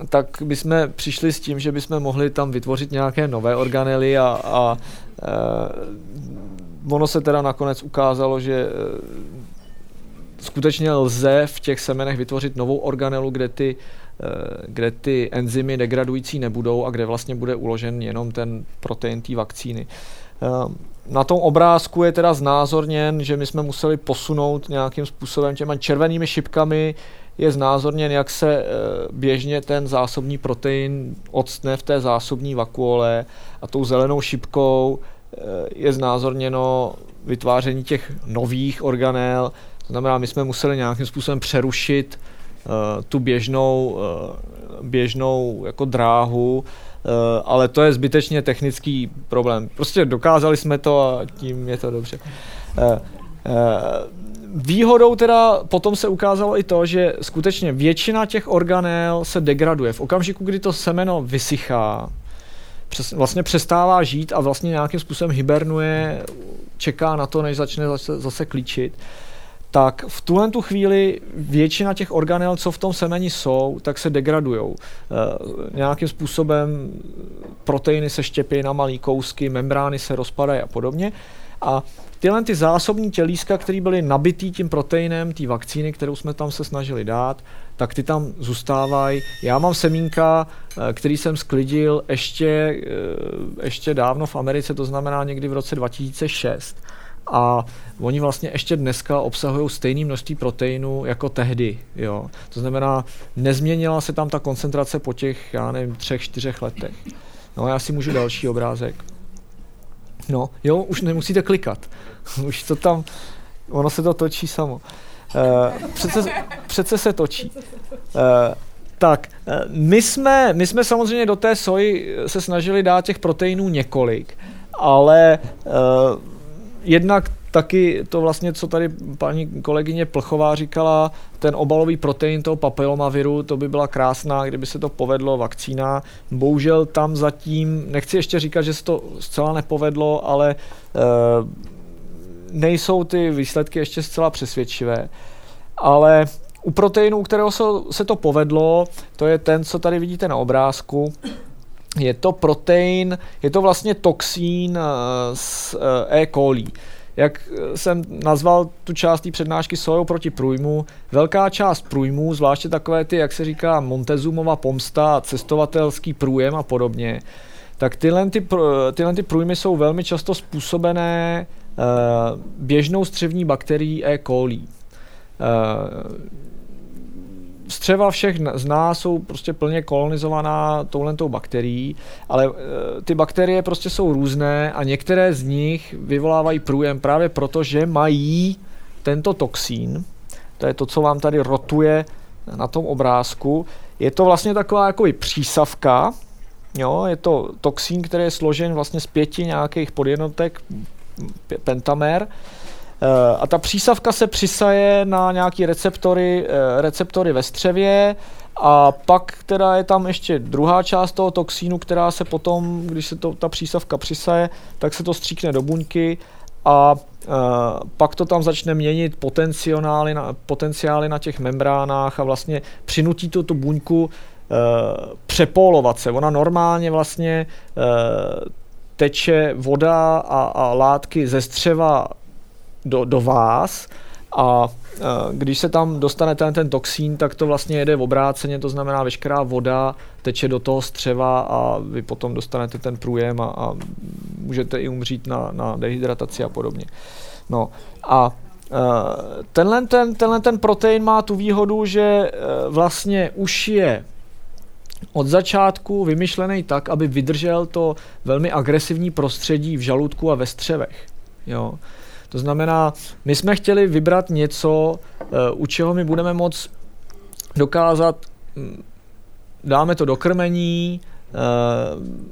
tak bychom přišli s tím, že bychom mohli tam vytvořit nějaké nové organely a, a e, ono se teda nakonec ukázalo, že e, skutečně lze v těch semenech vytvořit novou organelu, kde ty, e, kde ty enzymy degradující nebudou a kde vlastně bude uložen jenom ten protein té vakcíny. Na tom obrázku je teda znázorněn, že my jsme museli posunout nějakým způsobem těma červenými šipkami je znázorněn, jak se e, běžně ten zásobní protein odstne v té zásobní vakuole a tou zelenou šipkou e, je znázorněno vytváření těch nových organel. To znamená, my jsme museli nějakým způsobem přerušit e, tu běžnou, běžnou jako dráhu Eh, ale to je zbytečně technický problém. Prostě dokázali jsme to a tím je to dobře. Výhodou teda potom se ukázalo i to, že skutečně většina těch organel se degraduje. V okamžiku, kdy to semeno vysychá, přes, vlastně přestává žít a vlastně nějakým způsobem hibernuje, čeká na to, než začne zase, zase klíčit, tak v tuhle tu chvíli většina těch organel, co v tom semeni jsou, tak se degradují. E, nějakým způsobem proteiny se štěpí na malé kousky, membrány se rozpadají a podobně. A tyhle ty zásobní tělíska, které byly nabitý tím proteinem, té vakcíny, kterou jsme tam se snažili dát, tak ty tam zůstávají. Já mám semínka, eh, který jsem sklidil ještě, eh, ještě dávno v Americe, to znamená někdy v roce 2006 a oni vlastně ještě dneska obsahují stejné množství proteinu jako tehdy. Jo. To znamená, nezměnila se tam ta koncentrace po těch, já nevím, třech, čtyřech letech. No já si můžu další obrázek. No, jo, už nemusíte klikat. už to tam, ono se to točí samo. Uh, přece, přece se točí. Uh, tak, my jsme, my jsme samozřejmě do té soji se snažili dát těch proteinů několik, ale uh, jednak taky to vlastně, co tady paní kolegyně Plchová říkala, ten obalový protein toho papilomaviru, to by byla krásná, kdyby se to povedlo, vakcína. Bohužel tam zatím, nechci ještě říkat, že se to zcela nepovedlo, ale e, nejsou ty výsledky ještě zcela přesvědčivé. Ale u proteinu, u kterého se, se to povedlo, to je ten, co tady vidíte na obrázku, je to protein, je to vlastně toxín z eh, E. coli. Jak eh, jsem nazval tu část té přednášky sojou proti průjmu, velká část průjmů, zvláště takové ty, jak se říká, Montezumova pomsta, cestovatelský průjem a podobně, tak tyhle, ty, tyhle ty průjmy jsou velmi často způsobené uh, běžnou střevní bakterií E. coli. Střeva všech z nás jsou prostě plně kolonizovaná touhletou bakterií, ale ty bakterie prostě jsou různé a některé z nich vyvolávají průjem právě proto, že mají tento toxín, to je to, co vám tady rotuje na tom obrázku, je to vlastně taková jako přísavka, jo, je to toxín, který je složen vlastně z pěti nějakých podjednotek pentamer, eh, a ta přísavka se přisaje na nějaký receptory, eh, receptory ve střevě a pak teda je tam ještě druhá část toho toxínu, která se potom, když se to, ta přísavka přisaje, tak se to stříkne do buňky a uh, pak to tam začne měnit potenciály na, potenciály na těch membránách a vlastně přinutí to tu buňku uh, přepolovat se. Ona normálně vlastně uh, teče voda a, a látky ze střeva do, do vás a když se tam dostane ten, ten toxín, tak to vlastně jede v obráceně, to znamená veškerá voda teče do toho střeva a vy potom dostanete ten průjem a, a můžete i umřít na, na dehydrataci a podobně. No a tenhle ten, tenhle ten protein má tu výhodu, že vlastně už je od začátku vymyšlený tak, aby vydržel to velmi agresivní prostředí v žaludku a ve střevech. Jo. To znamená, my jsme chtěli vybrat něco, eh, u čeho my budeme moct dokázat, hm, dáme to do krmení eh,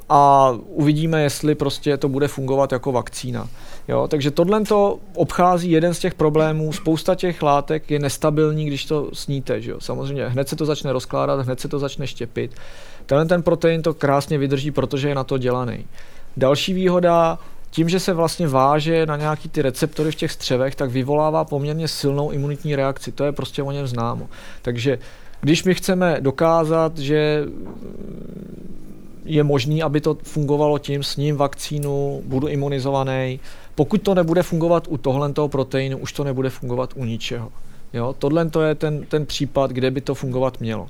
a uvidíme, jestli prostě to bude fungovat jako vakcína. Jo, takže tohle to obchází jeden z těch problémů. Spousta těch látek je nestabilní, když to sníte. Že jo? Samozřejmě hned se to začne rozkládat, hned se to začne štěpit. Tenhle ten protein to krásně vydrží, protože je na to dělaný. Další výhoda tím, že se vlastně váže na nějaký ty receptory v těch střevech, tak vyvolává poměrně silnou imunitní reakci. To je prostě o něm známo. Takže když my chceme dokázat, že je možný, aby to fungovalo tím, s ním vakcínu, budu imunizovaný. Pokud to nebude fungovat u tohle proteinu, už to nebude fungovat u ničeho. Jo? Tohle to je ten, ten případ, kde by to fungovat mělo.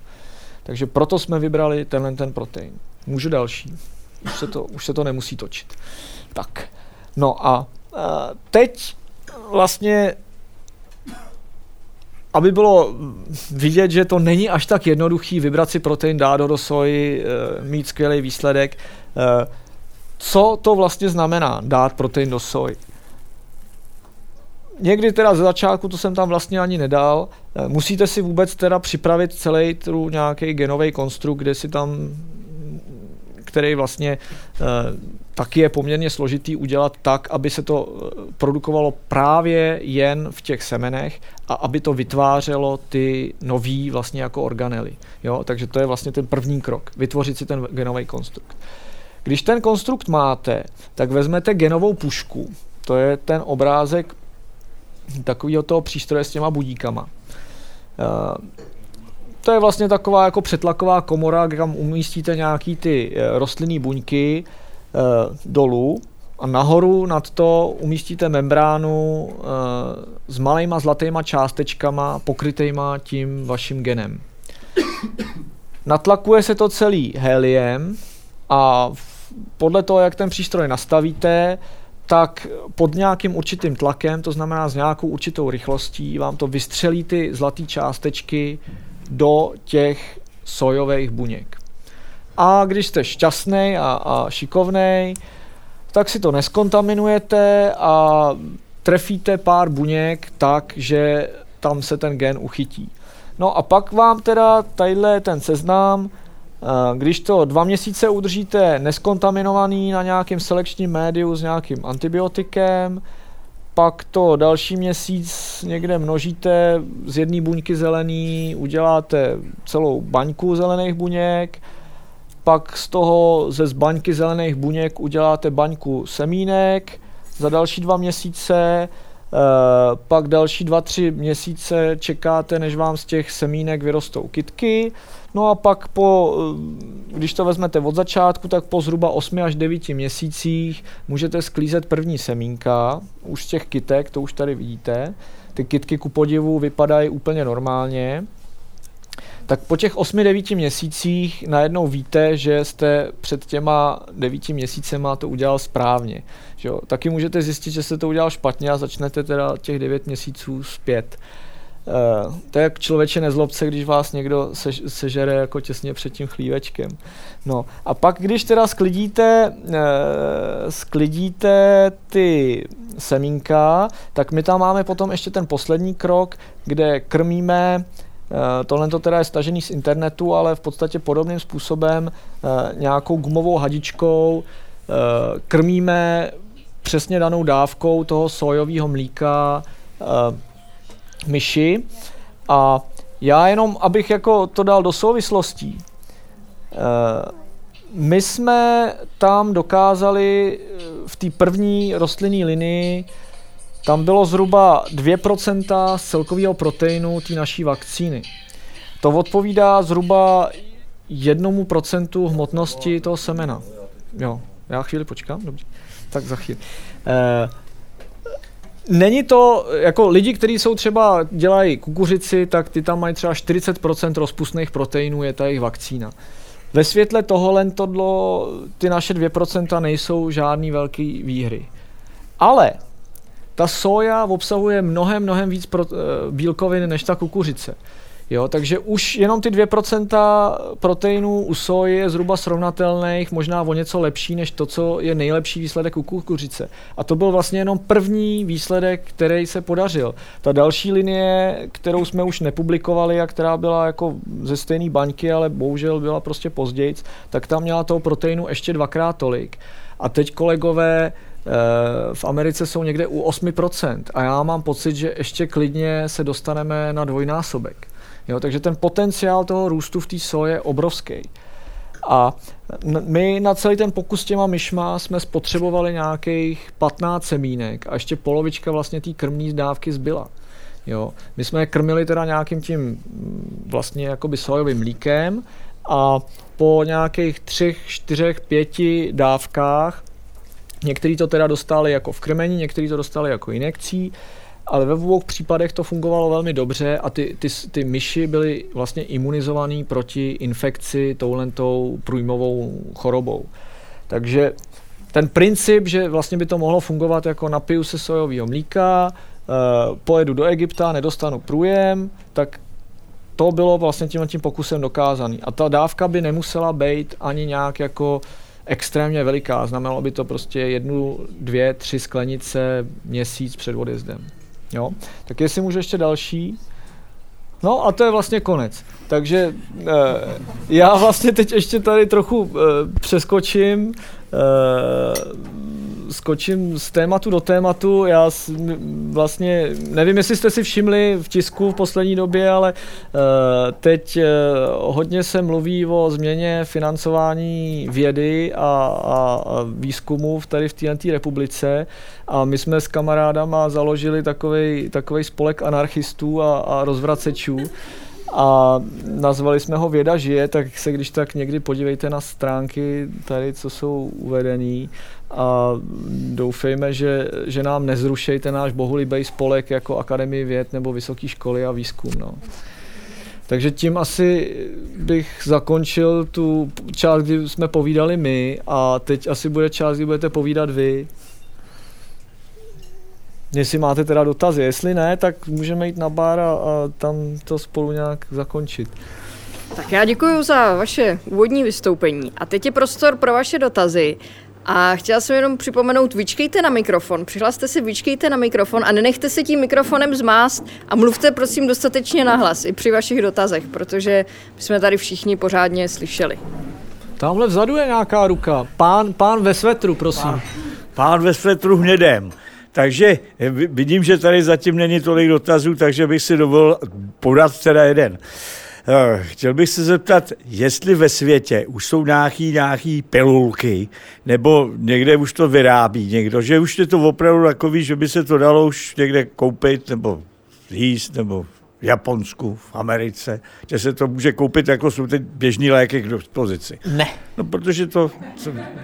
Takže proto jsme vybrali tenhle ten protein. Můžu další. Už se to, už se to nemusí točit. Tak, no a teď vlastně aby bylo vidět, že to není až tak jednoduchý vybrat si protein, dát do soji, uh, mít skvělý výsledek. Uh, co to vlastně znamená dát protein do soji? Někdy teda ze začátku, to jsem tam vlastně ani nedal, musíte si vůbec teda připravit celý nějaký genový konstrukt, kde si tam který vlastně taky je poměrně složitý udělat tak, aby se to eh, produkovalo právě jen v těch semenech a aby to vytvářelo ty nový vlastně jako organely. Jo? Takže to je vlastně ten první krok, vytvořit si ten genový konstrukt. Když ten konstrukt máte, tak vezmete genovou pušku, to je ten obrázek takového toho přístroje s těma budíkama. Uh, to je vlastně taková jako přetlaková komora, kam umístíte nějaký ty eh, rostlinné buňky dolů a nahoru nad to umístíte membránu e, s malýma zlatýma částečkama pokrytejma tím vaším genem. Natlakuje se to celý heliem a podle toho, jak ten přístroj nastavíte, tak pod nějakým určitým tlakem, to znamená s nějakou určitou rychlostí, vám to vystřelí ty zlaté částečky do těch sojových buněk. A když jste šťastný a, a šikovný, tak si to neskontaminujete a trefíte pár buněk tak, že tam se ten gen uchytí. No a pak vám teda tadyhle ten seznam, eh, když to dva měsíce udržíte neskontaminovaný na nějakém selekčním médiu s nějakým antibiotikem, pak to další měsíc někde množíte z jedné buňky zelený, uděláte celou baňku zelených buněk, pak z toho ze zbaňky zelených buněk uděláte baňku semínek za další dva měsíce, Uh, pak další dva, tři měsíce čekáte, než vám z těch semínek vyrostou kitky. No a pak po, eh, když to vezmete od začátku, tak po zhruba 8 až 9 měsících můžete sklízet první semínka, už z těch kytek, to už tady vidíte. Ty kytky ku podivu vypadají úplně normálně tak po těch 8-9 měsících najednou víte, že jste před těma 9 měsícema to udělal správně. Že jo? Taky můžete zjistit, že jste to udělal špatně a začnete teda těch 9 měsíců zpět. Uh, to je jak člověče nezlobce, když vás někdo se, sežere jako těsně před tím chlívečkem. No a pak, když teda sklidíte, uh, sklidíte ty semínka, tak my tam máme potom ještě ten poslední krok, kde krmíme tohle to teda je stažený z internetu, ale v podstatě podobným způsobem uh, nějakou gumovou hadičkou uh, krmíme přesně danou dávkou toho sojového mlíka myši. A já jenom, abych jako to dal do souvislostí, my jsme tam dokázali v té první rostlinné linii tam bylo zhruba 2% z celkového proteinu té naší vakcíny. To odpovídá zhruba jednomu procentu hmotnosti toho semena. Jo, já chvíli počkám, dobře. Tak za chvíli. Eh, Není to, jako lidi, kteří jsou třeba, dělají kukuřici, tak ty tam mají třeba 40% rozpustných proteinů, je ta jejich vakcína. Ve světle toho lentodlo ty naše 2% nejsou žádný velký výhry. Ale ta soja obsahuje mnohem, mnohem víc pro, eh, bílkovin než ta kukuřice. Jo, takže už jenom ty 2% proteinů u soji je zhruba srovnatelných, možná o něco lepší než to, co je nejlepší výsledek u kukuřice. A to byl vlastně jenom první výsledek, který se podařil. Ta další linie, kterou jsme už nepublikovali a která byla jako ze stejné baňky, ale bohužel byla prostě později, tak tam měla toho proteinu ještě dvakrát tolik. A teď kolegové v Americe jsou někde u 8% a já mám pocit, že ještě klidně se dostaneme na dvojnásobek. Jo, takže ten potenciál toho růstu v té soje je obrovský. A my na celý ten pokus těma myšma jsme spotřebovali nějakých 15 semínek a ještě polovička vlastně té krmní dávky zbyla. Jo. My jsme je krmili teda nějakým tím mm, vlastně jakoby sojovým mlíkem a po nějakých třech, čtyřech, pěti dávkách někteří to teda dostali jako v krmení, někteří to dostali jako injekcí ale ve obou případech to fungovalo velmi dobře a ty, ty, ty myši byly vlastně imunizovaný proti infekci touhletou průjmovou chorobou. Takže ten princip, že vlastně by to mohlo fungovat jako napiju se sojového mlíka, uh, pojedu do Egypta, nedostanu průjem, tak to bylo vlastně tím tím pokusem dokázaný. A ta dávka by nemusela být ani nějak jako extrémně veliká. Znamenalo by to prostě jednu, dvě, tři sklenice měsíc před odjezdem. Jo? Tak jestli můžu ještě další. No a to je vlastně konec. Takže eh, já vlastně teď ještě tady trochu eh, přeskočím. Eh, skočím z tématu do tématu. Já vlastně nevím, jestli jste si všimli v tisku v poslední době, ale teď hodně se mluví o změně financování vědy a, a, a výzkumu v tady v této republice. A my jsme s kamarádama založili takový spolek anarchistů a, a rozvracečů a nazvali jsme ho Věda žije, tak se když tak někdy podívejte na stránky tady, co jsou uvedený a doufejme, že, že nám nezrušej ten náš bohulibý spolek jako Akademii věd nebo Vysoké školy a výzkum. No. Takže tím asi bych zakončil tu část, kdy jsme povídali my a teď asi bude část, kdy budete povídat vy. Jestli máte teda dotazy, jestli ne, tak můžeme jít na bar a, a tam to spolu nějak zakončit. Tak já děkuji za vaše úvodní vystoupení a teď je prostor pro vaše dotazy. A chtěla jsem jenom připomenout, vyčkejte na mikrofon, přihlaste si, vyčkejte na mikrofon a nenechte se tím mikrofonem zmást a mluvte prosím dostatečně nahlas i při vašich dotazech, protože my jsme tady všichni pořádně slyšeli. Tamhle vzadu je nějaká ruka. Pán, pán ve svetru, prosím. Pán, pán ve svetru hnědém. Takže vidím, že tady zatím není tolik dotazů, takže bych si dovolil podat teda jeden. Eh, chtěl bych se zeptat, jestli ve světě už jsou nějaký, nějaký pilulky, nebo někde už to vyrábí někdo, že už je to opravdu takový, že by se to dalo už někde koupit, nebo jíst, nebo v Japonsku, v Americe, že se to může koupit, jako jsou teď běžní léky k dispozici. Ne. No, protože to...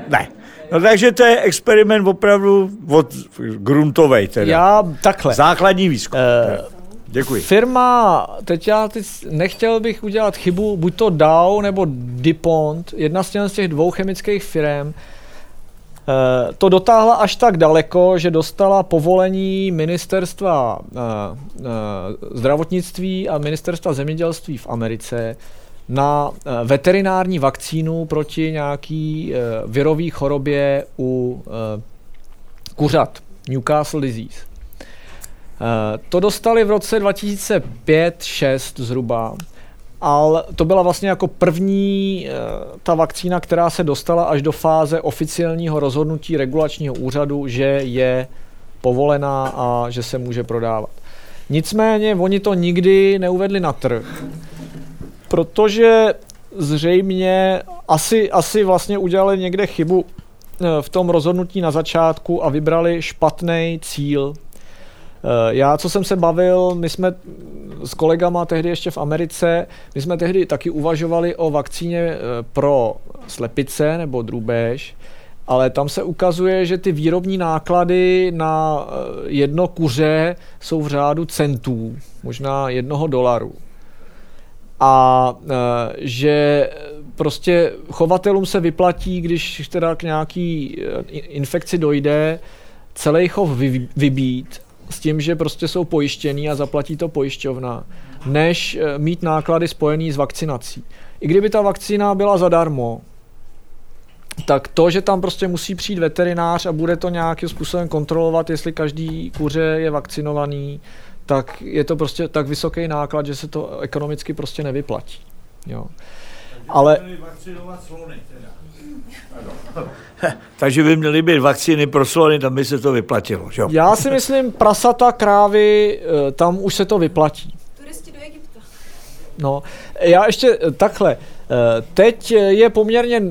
Ne. No takže to je experiment opravdu od gruntovej teda. Já takhle. Základní výzkum. Uh, Děkuji. Firma, teď já teď nechtěl bych udělat chybu, buď to Dow nebo DuPont, jedna z těch dvou chemických firm, to dotáhla až tak daleko, že dostala povolení ministerstva zdravotnictví a ministerstva zemědělství v Americe na veterinární vakcínu proti nějaký virový chorobě u kuřat, Newcastle disease. To dostali v roce 2005-6 zhruba ale to byla vlastně jako první eh, ta vakcína, která se dostala až do fáze oficiálního rozhodnutí regulačního úřadu, že je povolená a že se může prodávat. Nicméně oni to nikdy neuvedli na trh, protože zřejmě asi, asi vlastně udělali někde chybu eh, v tom rozhodnutí na začátku a vybrali špatný cíl Eh, já, co jsem se bavil, my jsme s kolegama tehdy ještě v Americe, my jsme tehdy taky uvažovali o vakcíně eh, pro slepice nebo drůbež, ale tam se ukazuje, že ty výrobní náklady na jedno kuře jsou v řádu centů, možná jednoho dolaru. A že prostě chovatelům se vyplatí, když teda k nějaký infekci dojde, celý chov vybít s tím, že prostě jsou pojištěný a zaplatí to pojišťovna, než eh, mít náklady spojený s vakcinací. I kdyby ta vakcína byla zadarmo, tak to, že tam prostě musí přijít veterinář a bude to nějakým způsobem kontrolovat, jestli každý kuře je vakcinovaný, tak je to prostě tak vysoký náklad, že se to ekonomicky prostě nevyplatí. Jo. Ale... Vakcinovat slony teda. Takže by měly být vakcíny pro slony, tam by se to vyplatilo. Že? Já si myslím, prasata, krávy, eh, tam už se to vyplatí. Turisti do Egypta. No, já ještě eh, takhle. Eh, teď je poměrně,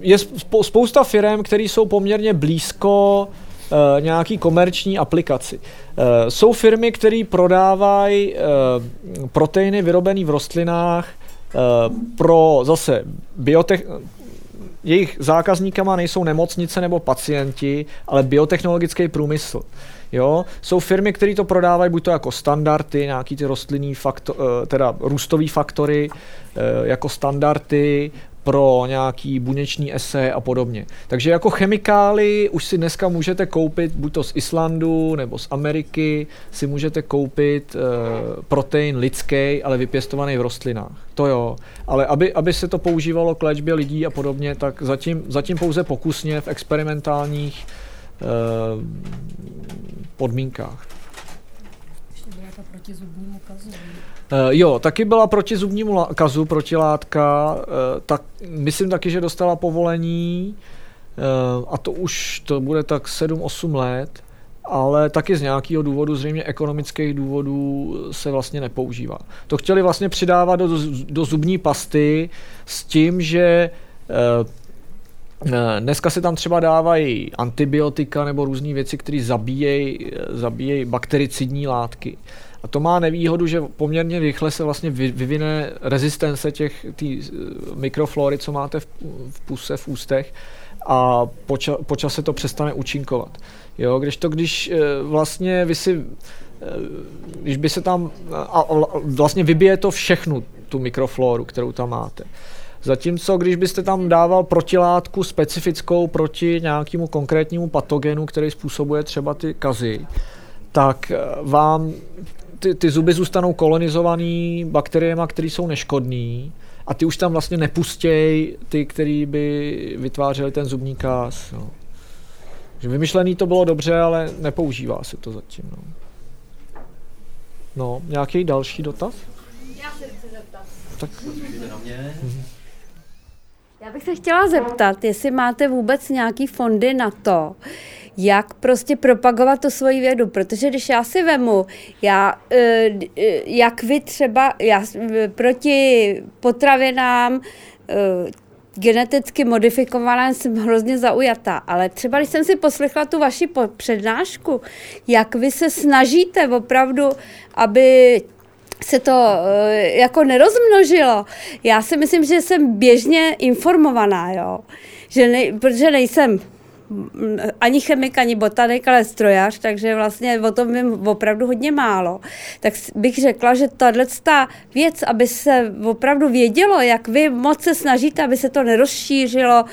je spousta firm, které jsou poměrně blízko nějaký komerční aplikaci. Jsou firmy, které prodávají proteiny vyrobené v rostlinách pro zase biotech, jejich zákazníkama nejsou nemocnice nebo pacienti, ale biotechnologický průmysl. Jo? Jsou firmy, které to prodávají buď to jako standardy, nějaký ty rostlinný faktor, eh, teda růstový faktory, eh, jako standardy, pro nějaký buněční ese a podobně. Takže jako chemikály už si dneska můžete koupit, buď to z Islandu nebo z Ameriky, si můžete koupit uh, protein lidský, ale vypěstovaný v rostlinách. To jo. Ale aby, aby se to používalo k léčbě lidí a podobně, tak zatím, zatím pouze pokusně v experimentálních uh, podmínkách. Ještě byla ta. Uh, jo, taky byla proti zubnímu kazu protilátka, uh, tak myslím taky, že dostala povolení uh, a to už to bude tak 7-8 let, ale taky z nějakého důvodu, zřejmě ekonomických důvodů, se vlastně nepoužívá. To chtěli vlastně přidávat do, do zubní pasty s tím, že Dneska se tam třeba dávají antibiotika nebo různé věci, které zabíjejí zabíjej baktericidní látky. A to má nevýhodu, že poměrně rychle se vlastně vyvine rezistence těch tý eh, mikroflory, co máte v, v puse, v ústech a poča, po čase to přestane účinkovat. Jo, když to, když eh, vlastně vy si, eh, když by se tam, a vlastně vybije to všechnu, tu mikrofloru, kterou tam máte. Zatímco, když byste tam dával protilátku specifickou proti nějakému konkrétnímu patogenu, který způsobuje třeba ty kazy, tak vám ty, ty zuby zůstanou kolonizovaný bakteriemi, které jsou neškodný a ty už tam vlastně nepustějí ty, který by vytvářeli ten zubní kás. No. Že vymyšlený to bylo dobře, ale nepoužívá se to zatím. No, no nějaký další dotaz? Já se chci zeptat. Tak. Já bych se chtěla zeptat, jestli máte vůbec nějaký fondy na to, jak prostě propagovat tu svoji vědu, protože když já si vemu, já, eh, eh, jak vy třeba, já proti potravinám, eh, geneticky modifikované jsem hrozně zaujatá, ale třeba když jsem si poslechla tu vaši přednášku, jak vy se snažíte opravdu, aby se to jako nerozmnožilo. Já si myslím, že jsem běžně informovaná, jo. Že ne, protože nejsem ani chemik, ani botanik, ale strojař, takže vlastně o tom vím opravdu hodně málo. Tak bych řekla, že tahle věc, aby se opravdu vědělo, jak vy moc se snažíte, aby se to nerozšířilo,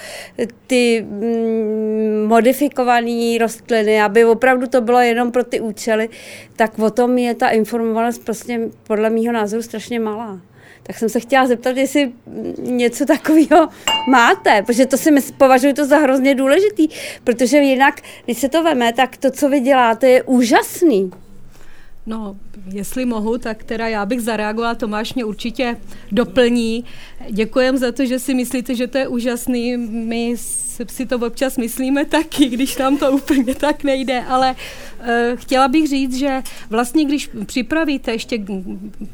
ty mm, modifikované rostliny, aby opravdu to bylo jenom pro ty účely, tak o tom je ta informovanost prostě podle mého názoru strašně malá. Tak jsem se chtěla zeptat, jestli něco takového máte, protože to si považuji to za hrozně důležitý, protože jinak, když se to veme, tak to, co vy děláte, je úžasný. No, jestli mohu, tak teda já bych zareagovala, Tomáš mě určitě doplní. Děkujem za to, že si myslíte, že to je úžasný. My si to občas myslíme taky, když nám to úplně tak nejde, ale uh, chtěla bych říct, že vlastně když připravíte ještě,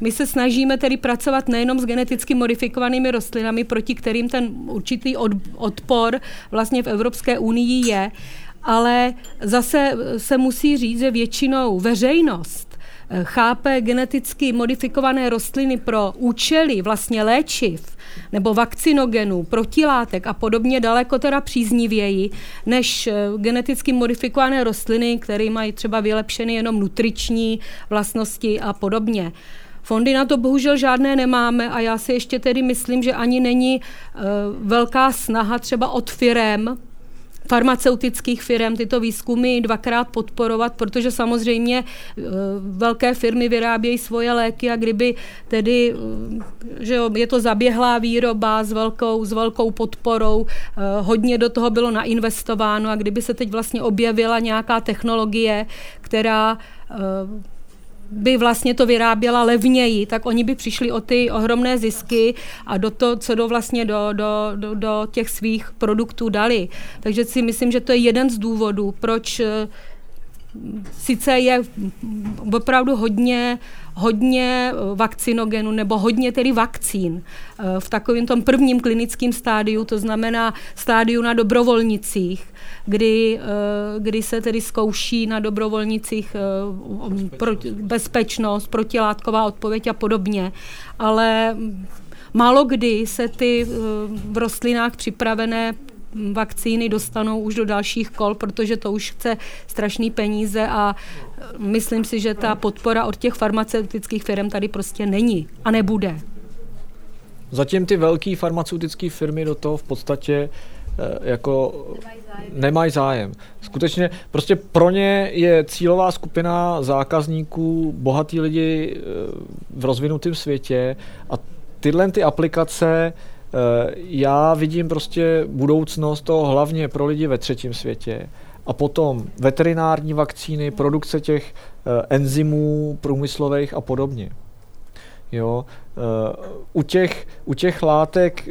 my se snažíme tedy pracovat nejenom s geneticky modifikovanými rostlinami, proti kterým ten určitý od, odpor vlastně v Evropské unii je, ale zase se musí říct, že většinou veřejnost Eh, chápe geneticky modifikované rostliny pro účely vlastně léčiv nebo vakcinogenů, protilátek a podobně daleko teda příznivěji, než eh, geneticky modifikované rostliny, které mají třeba vylepšeny jenom nutriční vlastnosti a podobně. Fondy na to bohužel žádné nemáme a já si ještě tedy myslím, že ani není uh, velká snaha třeba od firem, farmaceutických firm tyto výzkumy dvakrát podporovat, protože samozřejmě eh, velké firmy vyrábějí svoje léky a kdyby tedy, eh, že je to zaběhlá výroba s velkou, s velkou podporou, eh, hodně do toho bylo nainvestováno a kdyby se teď vlastně objevila nějaká technologie, která by vlastně to vyráběla levněji, tak oni by přišli o ty ohromné zisky a do to, co do vlastně do, do, do, do těch svých produktů dali. Takže si myslím, že to je jeden z důvodů, proč eh, sice je opravdu hodně, hodně vakcinogenu nebo hodně tedy vakcín eh, v takovém tom prvním klinickém stádiu, to znamená stádiu na dobrovolnicích, kdy, eh, kdy se tedy zkouší na dobrovolnicích eh, bezpečnost, protilátková odpověď a podobně. Ale málo kdy se ty v rostlinách připravené vakcíny dostanou už do dalších kol, protože to už chce strašný peníze a myslím si, že ta podpora od těch farmaceutických firm tady prostě není a nebude. Zatím ty velké farmaceutické firmy do toho v podstatě eh, jako nemají zájem. Skutečně prostě pro ně je cílová skupina zákazníků bohatí lidi eh, v rozvinutém světě a tyhle ty aplikace Eh, já vidím prostě budoucnost toho hlavně pro lidi ve třetím světě. A potom veterinární vakcíny, produkce těch eh, enzymů průmyslových a podobně. Jo, eh, u, těch, u těch látek,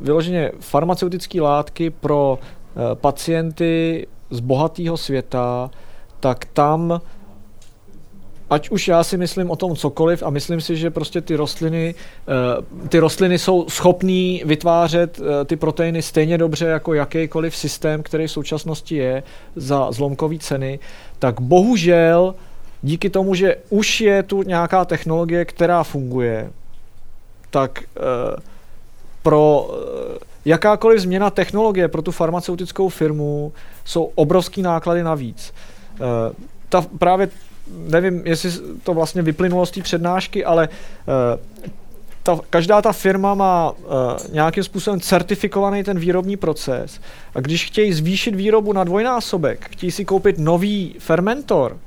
vyloženě farmaceutické látky pro pacienty z bohatého světa, tak tam ať už já si myslím o tom cokoliv a myslím si, že prostě ty rostliny, eh, ty rostliny jsou schopný vytvářet eh, ty proteiny stejně dobře jako jakýkoliv systém, který v současnosti je za zlomkové ceny, tak bohužel díky tomu, že už je tu nějaká technologie, která funguje, tak eh, pro jakákoliv změna technologie pro tu farmaceutickou firmu jsou obrovský náklady navíc. Ta, právě nevím, jestli to vlastně vyplynulo z té přednášky, ale uh, ta, každá ta firma má uh, nějakým způsobem certifikovaný ten výrobní proces a když chtějí zvýšit výrobu na dvojnásobek, chtějí si koupit nový fermentor,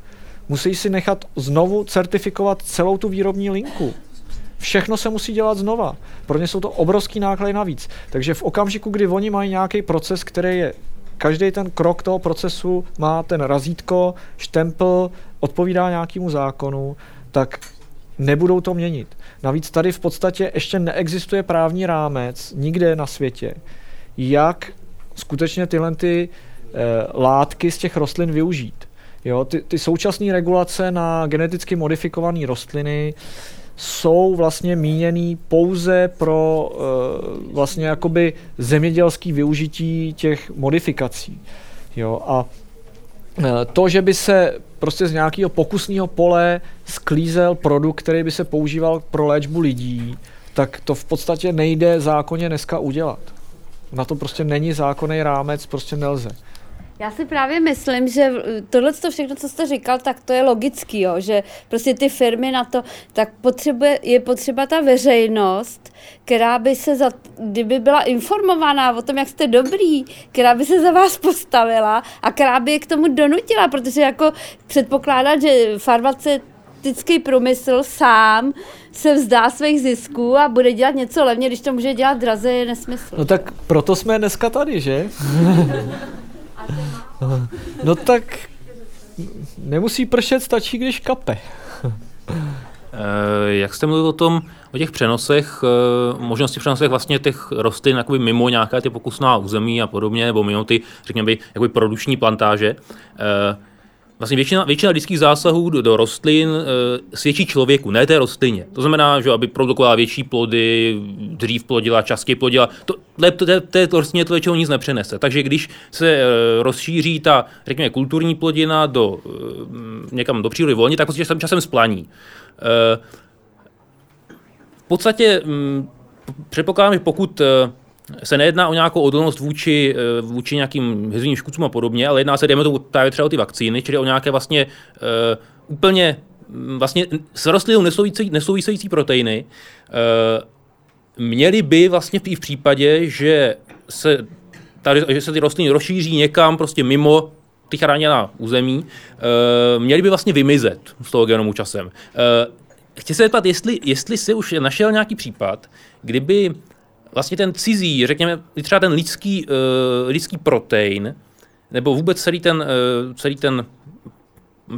musí si nechat znovu certifikovat celou tu výrobní linku. Všechno se musí dělat znova. Pro ně jsou to obrovský náklady navíc. Takže v okamžiku, kdy oni mají nějaký proces, který je každý ten krok toho procesu má ten razítko, štempl, odpovídá nějakému zákonu, tak nebudou to měnit. Navíc tady v podstatě ještě neexistuje právní rámec nikde na světě, jak skutečně tyhle ty e, látky z těch rostlin využít. Jo, ty, ty současné regulace na geneticky modifikované rostliny jsou vlastně míněný pouze pro uh, vlastně jakoby zemědělský využití těch modifikací. Jo, a to, že by se prostě z nějakého pokusného pole sklízel produkt, který by se používal pro léčbu lidí, tak to v podstatě nejde zákonně dneska udělat. Na to prostě není zákonný rámec, prostě nelze. Já si právě myslím, že tohle to všechno, co jste říkal, tak to je logický, jo, že prostě ty firmy na to, tak potřebuje, je potřeba ta veřejnost, která by se, za, kdyby byla informovaná o tom, jak jste dobrý, která by se za vás postavila a která by je k tomu donutila, protože jako předpokládat, že farmaceutický průmysl sám se vzdá svých zisků a bude dělat něco levně, když to může dělat draze, je nesmysl. No tak proto jsme dneska tady, že? no tak nemusí pršet, stačí, když kape. Eh, jak jste mluvil o tom, o těch přenosech, eh, možnosti přenosech vlastně těch rostlin jakoby mimo nějaké ty pokusná území a podobně, nebo mimo ty, řekněme, jakoby produční plantáže, eh, Vlastně většina, většina lidských zásahů do, do rostlin e, svědčí člověku, ne té rostlině. To znamená, že aby produkovala větší plody, dřív plodila, častěji plodila, to, té, té rostlině to většinou nic nepřenese. Takže když se e, rozšíří ta, řekněme, kulturní plodina do, e, někam do přírody volně, tak prostě časem, časem splaní. E, v podstatě m, předpokládám, že pokud se nejedná o nějakou odolnost vůči, eh, vůči nějakým hezvým škůdcům a podobně, ale jedná se, dejme tomu, právě třeba o ty vakcíny, čili o nějaké vlastně uh, úplně mm, vlastně s rostlinou nesouvisející, nesouvisející proteiny, uh, měly by vlastně v případě, že se, tady, že se ty rostliny rozšíří někam prostě mimo ty chráněná území, uh, měly by vlastně vymizet z toho genomu časem. Uh, chci se zeptat, jestli, jestli si už našel nějaký případ, kdyby vlastně ten cizí, řekněme, třeba ten lidský, uh, lidský protein, nebo vůbec celý ten, uh, celý ten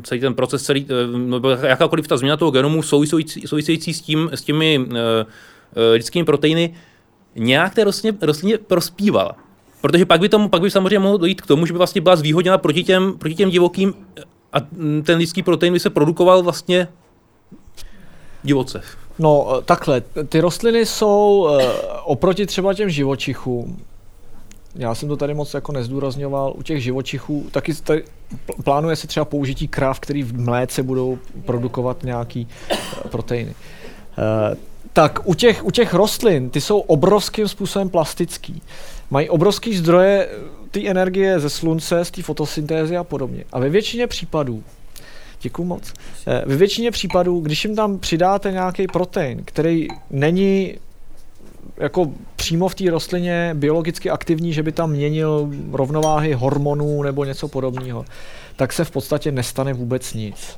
celý ten proces, celý, uh, nebo jakákoliv ta změna toho genomu související, související s, tím, s těmi uh, lidskými proteiny, nějak té rostlině, rostlině prospívala. Protože pak by, tomu, pak by samozřejmě mohlo dojít k tomu, že by vlastně byla zvýhodněna proti těm, proti těm divokým a ten lidský protein by se produkoval vlastně divoce. No eh, takhle, ty rostliny jsou uh, oproti třeba těm živočichům, já jsem to tady moc jako nezdůrazňoval, u těch živočichů taky tady plánuje se třeba použití kráv, který v mléce budou produkovat nějaký uh, proteiny. Tak u těch, u těch rostlin, ty jsou obrovským způsobem plastický. Mají obrovský zdroje té energie ze slunce, z té fotosyntézy a podobně. A ve většině případů Děkuji moc. Eh, ve většině případů, když jim tam přidáte nějaký protein, který není jako přímo v té rostlině biologicky aktivní, že by tam měnil rovnováhy hormonů nebo něco podobného, tak se v podstatě nestane vůbec nic.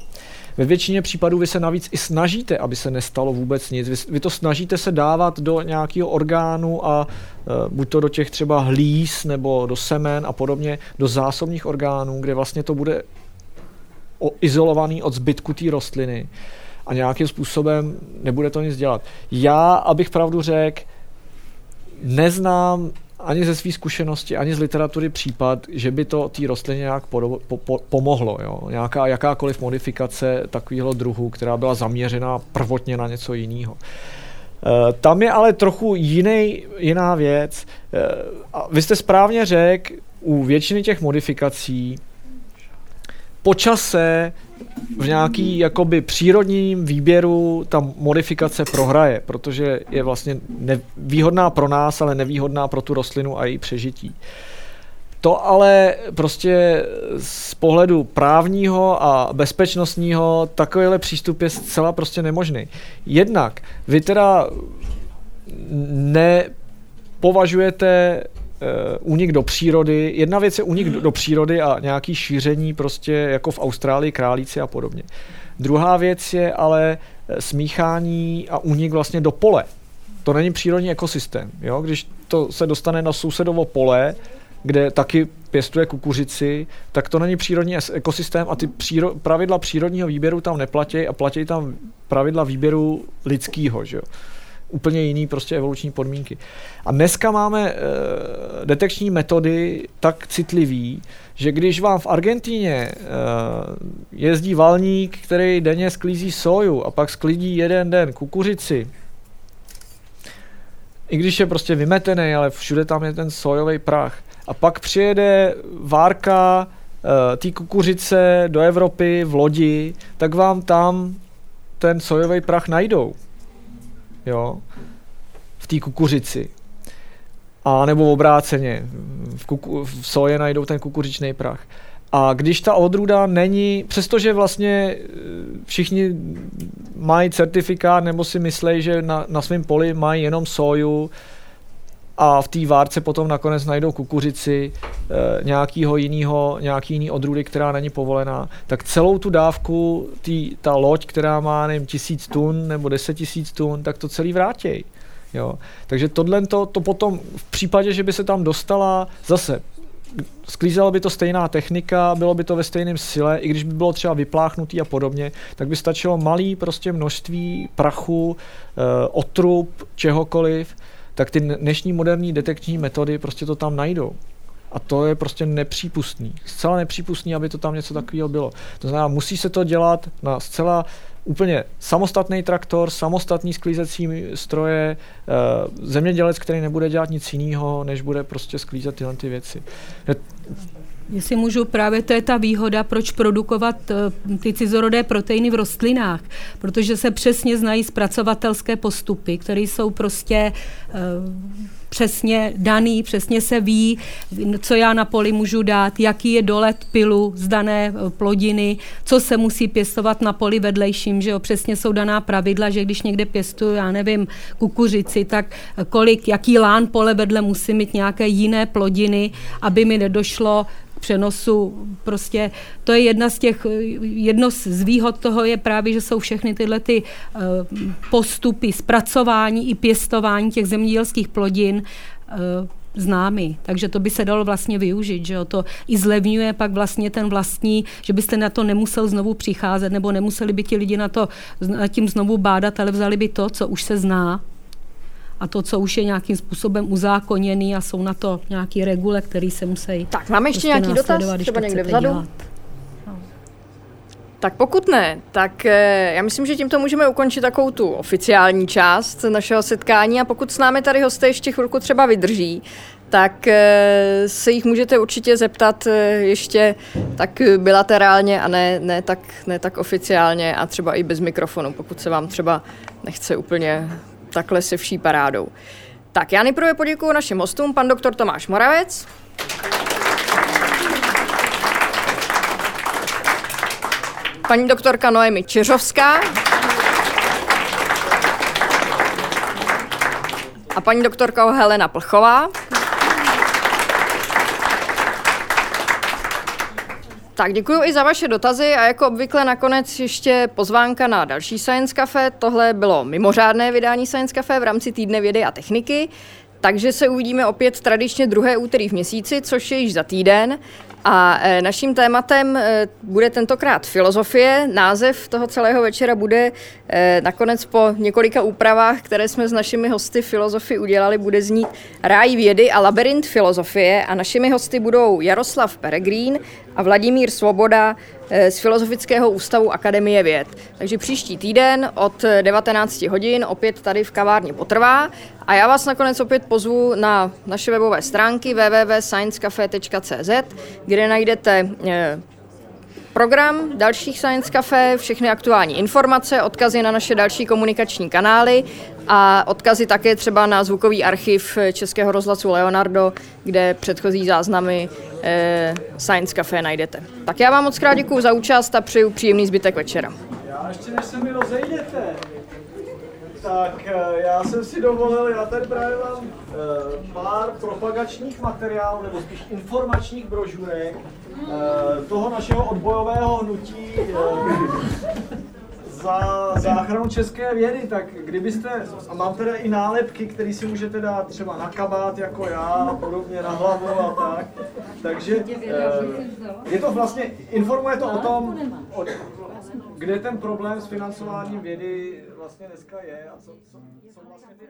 Ve většině případů vy se navíc i snažíte, aby se nestalo vůbec nic. Vy, vy to snažíte se dávat do nějakého orgánu a uh, buď to do těch třeba hlíz nebo do semen a podobně, do zásobních orgánů, kde vlastně to bude izolovaný od zbytku té rostliny a nějakým způsobem nebude to nic dělat. Já, abych pravdu řekl, neznám ani ze své zkušenosti, ani z literatury případ, že by to té rostlině nějak po, po, po, pomohlo. Jo? Nějaká, jakákoliv modifikace takového druhu, která byla zaměřena prvotně na něco jiného. E, tam je ale trochu jiný, jiná věc. E, a vy jste správně řekl, u většiny těch modifikací po čase v nějaký jakoby přírodním výběru ta modifikace prohraje, protože je vlastně nevýhodná pro nás, ale nevýhodná pro tu rostlinu a její přežití. To ale prostě z pohledu právního a bezpečnostního takovýhle přístup je zcela prostě nemožný. Jednak vy teda nepovažujete únik do přírody. Jedna věc je únik do, přírody a nějaký šíření prostě jako v Austrálii, králíci a podobně. Druhá věc je ale eh, smíchání a únik vlastně do pole. To není přírodní ekosystém. Jo? Když to se dostane na sousedovo pole, kde taky pěstuje kukuřici, tak to není přírodní ekosystém a ty příro, pravidla přírodního výběru tam neplatí a platí tam pravidla výběru lidského. Že jo? Úplně jiný prostě evoluční podmínky. A dneska máme e, detekční metody tak citlivý, že když vám v Argentíně e, jezdí valník, který denně sklízí soju a pak sklidí jeden den kukuřici, i když je prostě vymetený, ale všude tam je ten sojový prach. A pak přijede várka e, té kukuřice do Evropy v lodi, tak vám tam ten sojový prach najdou jo, v té kukuřici. A nebo obráceně, v, kuku, v soje najdou ten kukuřičný prach. A když ta odrůda není, přestože vlastně eh, všichni mají certifikát nebo si myslí, že na, na svém poli mají jenom soju a v té várce potom nakonec najdou kukuřici e, nějakého jiného, nějaký jiný odrůdy, která není povolená, tak celou tu dávku, tý, ta loď, která má nevím, tisíc tun nebo deset tisíc tun, tak to celý vrátí. Jo. Takže tohle to, to potom v případě, že by se tam dostala zase sklízela by to stejná technika, bylo by to ve stejném sile, i když by bylo třeba vypláchnutý a podobně, tak by stačilo malý prostě množství prachu, e, otrub, čehokoliv, tak ty dnešní moderní detekční metody prostě to tam najdou. A to je prostě nepřípustný. Zcela nepřípustný, aby to tam něco takového bylo. To znamená, musí se to dělat na zcela úplně samostatný traktor, samostatný sklízecí stroje, eh, zemědělec, který nebude dělat nic jiného, než bude prostě sklízet tyhle ty věci. Jestli můžu, právě to je ta výhoda, proč produkovat eh, ty cizorodé proteiny v rostlinách, protože se přesně znají zpracovatelské postupy, které jsou prostě uh, přesně daný, přesně se ví, co já na poli můžu dát, jaký je dolet pilu z dané eh, plodiny, co se musí pěstovat na poli vedlejším, že jo, přesně jsou daná pravidla, že když někde pěstuju, já nevím, kukuřici, tak kolik, jaký lán pole vedle musí mít nějaké jiné plodiny, aby mi nedošlo přenosu. Prostě to je jedna z těch, jedno z výhod toho je právě, že jsou všechny tyhle ty eh, postupy zpracování i pěstování těch zemědělských plodin eh, známy, takže to by se dalo vlastně využít, že jo? to i zlevňuje pak vlastně ten vlastní, že byste na to nemusel znovu přicházet, nebo nemuseli by ti lidi na to na tím znovu bádat, ale vzali by to, co už se zná a to, co už je nějakým způsobem uzákoněný a jsou na to nějaký regule, který se musí Tak, máme ještě prostě nějaký dotaz, třeba někde vzadu? Dělat. Tak pokud ne, tak eh, já myslím, že tímto můžeme ukončit takovou tu oficiální část našeho setkání a pokud s námi tady hosté ještě chvilku třeba vydrží, tak eh, se jich můžete určitě zeptat eh, ještě tak bilaterálně a ne, ne, tak, ne tak oficiálně a třeba i bez mikrofonu, pokud se vám třeba nechce úplně takhle se vší parádou. Tak já nejprve poděkuji našim hostům, pan doktor Tomáš Moravec. Paní doktorka Noemi Čiřovská. A paní doktorka Helena Plchová. Tak děkuji i za vaše dotazy a jako obvykle nakonec ještě pozvánka na další Science Cafe. Tohle bylo mimořádné vydání Science Cafe v rámci týdne vědy a techniky. Takže se uvidíme opět tradičně druhé úterý v měsíci, což je již za týden. A e, naším tématem e, bude tentokrát filozofie. Název toho celého večera bude e, nakonec po několika úpravách, které jsme s našimi hosty filozofy udělali, bude znít Ráj vědy a labirint filozofie. A našimi hosty budou Jaroslav Peregrín a Vladimír Svoboda z Filozofického ústavu Akademie věd. Takže příští týden od 19 hodin opět tady v kavárně potrvá. A já vás nakonec opět pozvu na naše webové stránky www.sciencecafe.cz, kde najdete eh, program dalších Science Café, všechny aktuální informace, odkazy na naše další komunikační kanály a odkazy také třeba na zvukový archiv Českého rozhlasu Leonardo, kde předchozí záznamy eh, Science Café najdete. Tak já vám moc krát za účast a přeju příjemný zbytek večera. Já ještě než se mi rozejdete, tak eh, já jsem si dovolil, já tady právě mám uh, pár propagačních materiálů, nebo spíš informačních brožurek uh, toho našeho odbojového hnutí za záchranu české vědy, tak kdybyste, a mám teda i nálepky, které si můžete dát třeba na kabát jako já a podobně na hlavu a tak, takže je to vlastně, informuje to o tom, o, kde ten problém s financováním vědy vlastně dneska je a co, co, co vlastně ty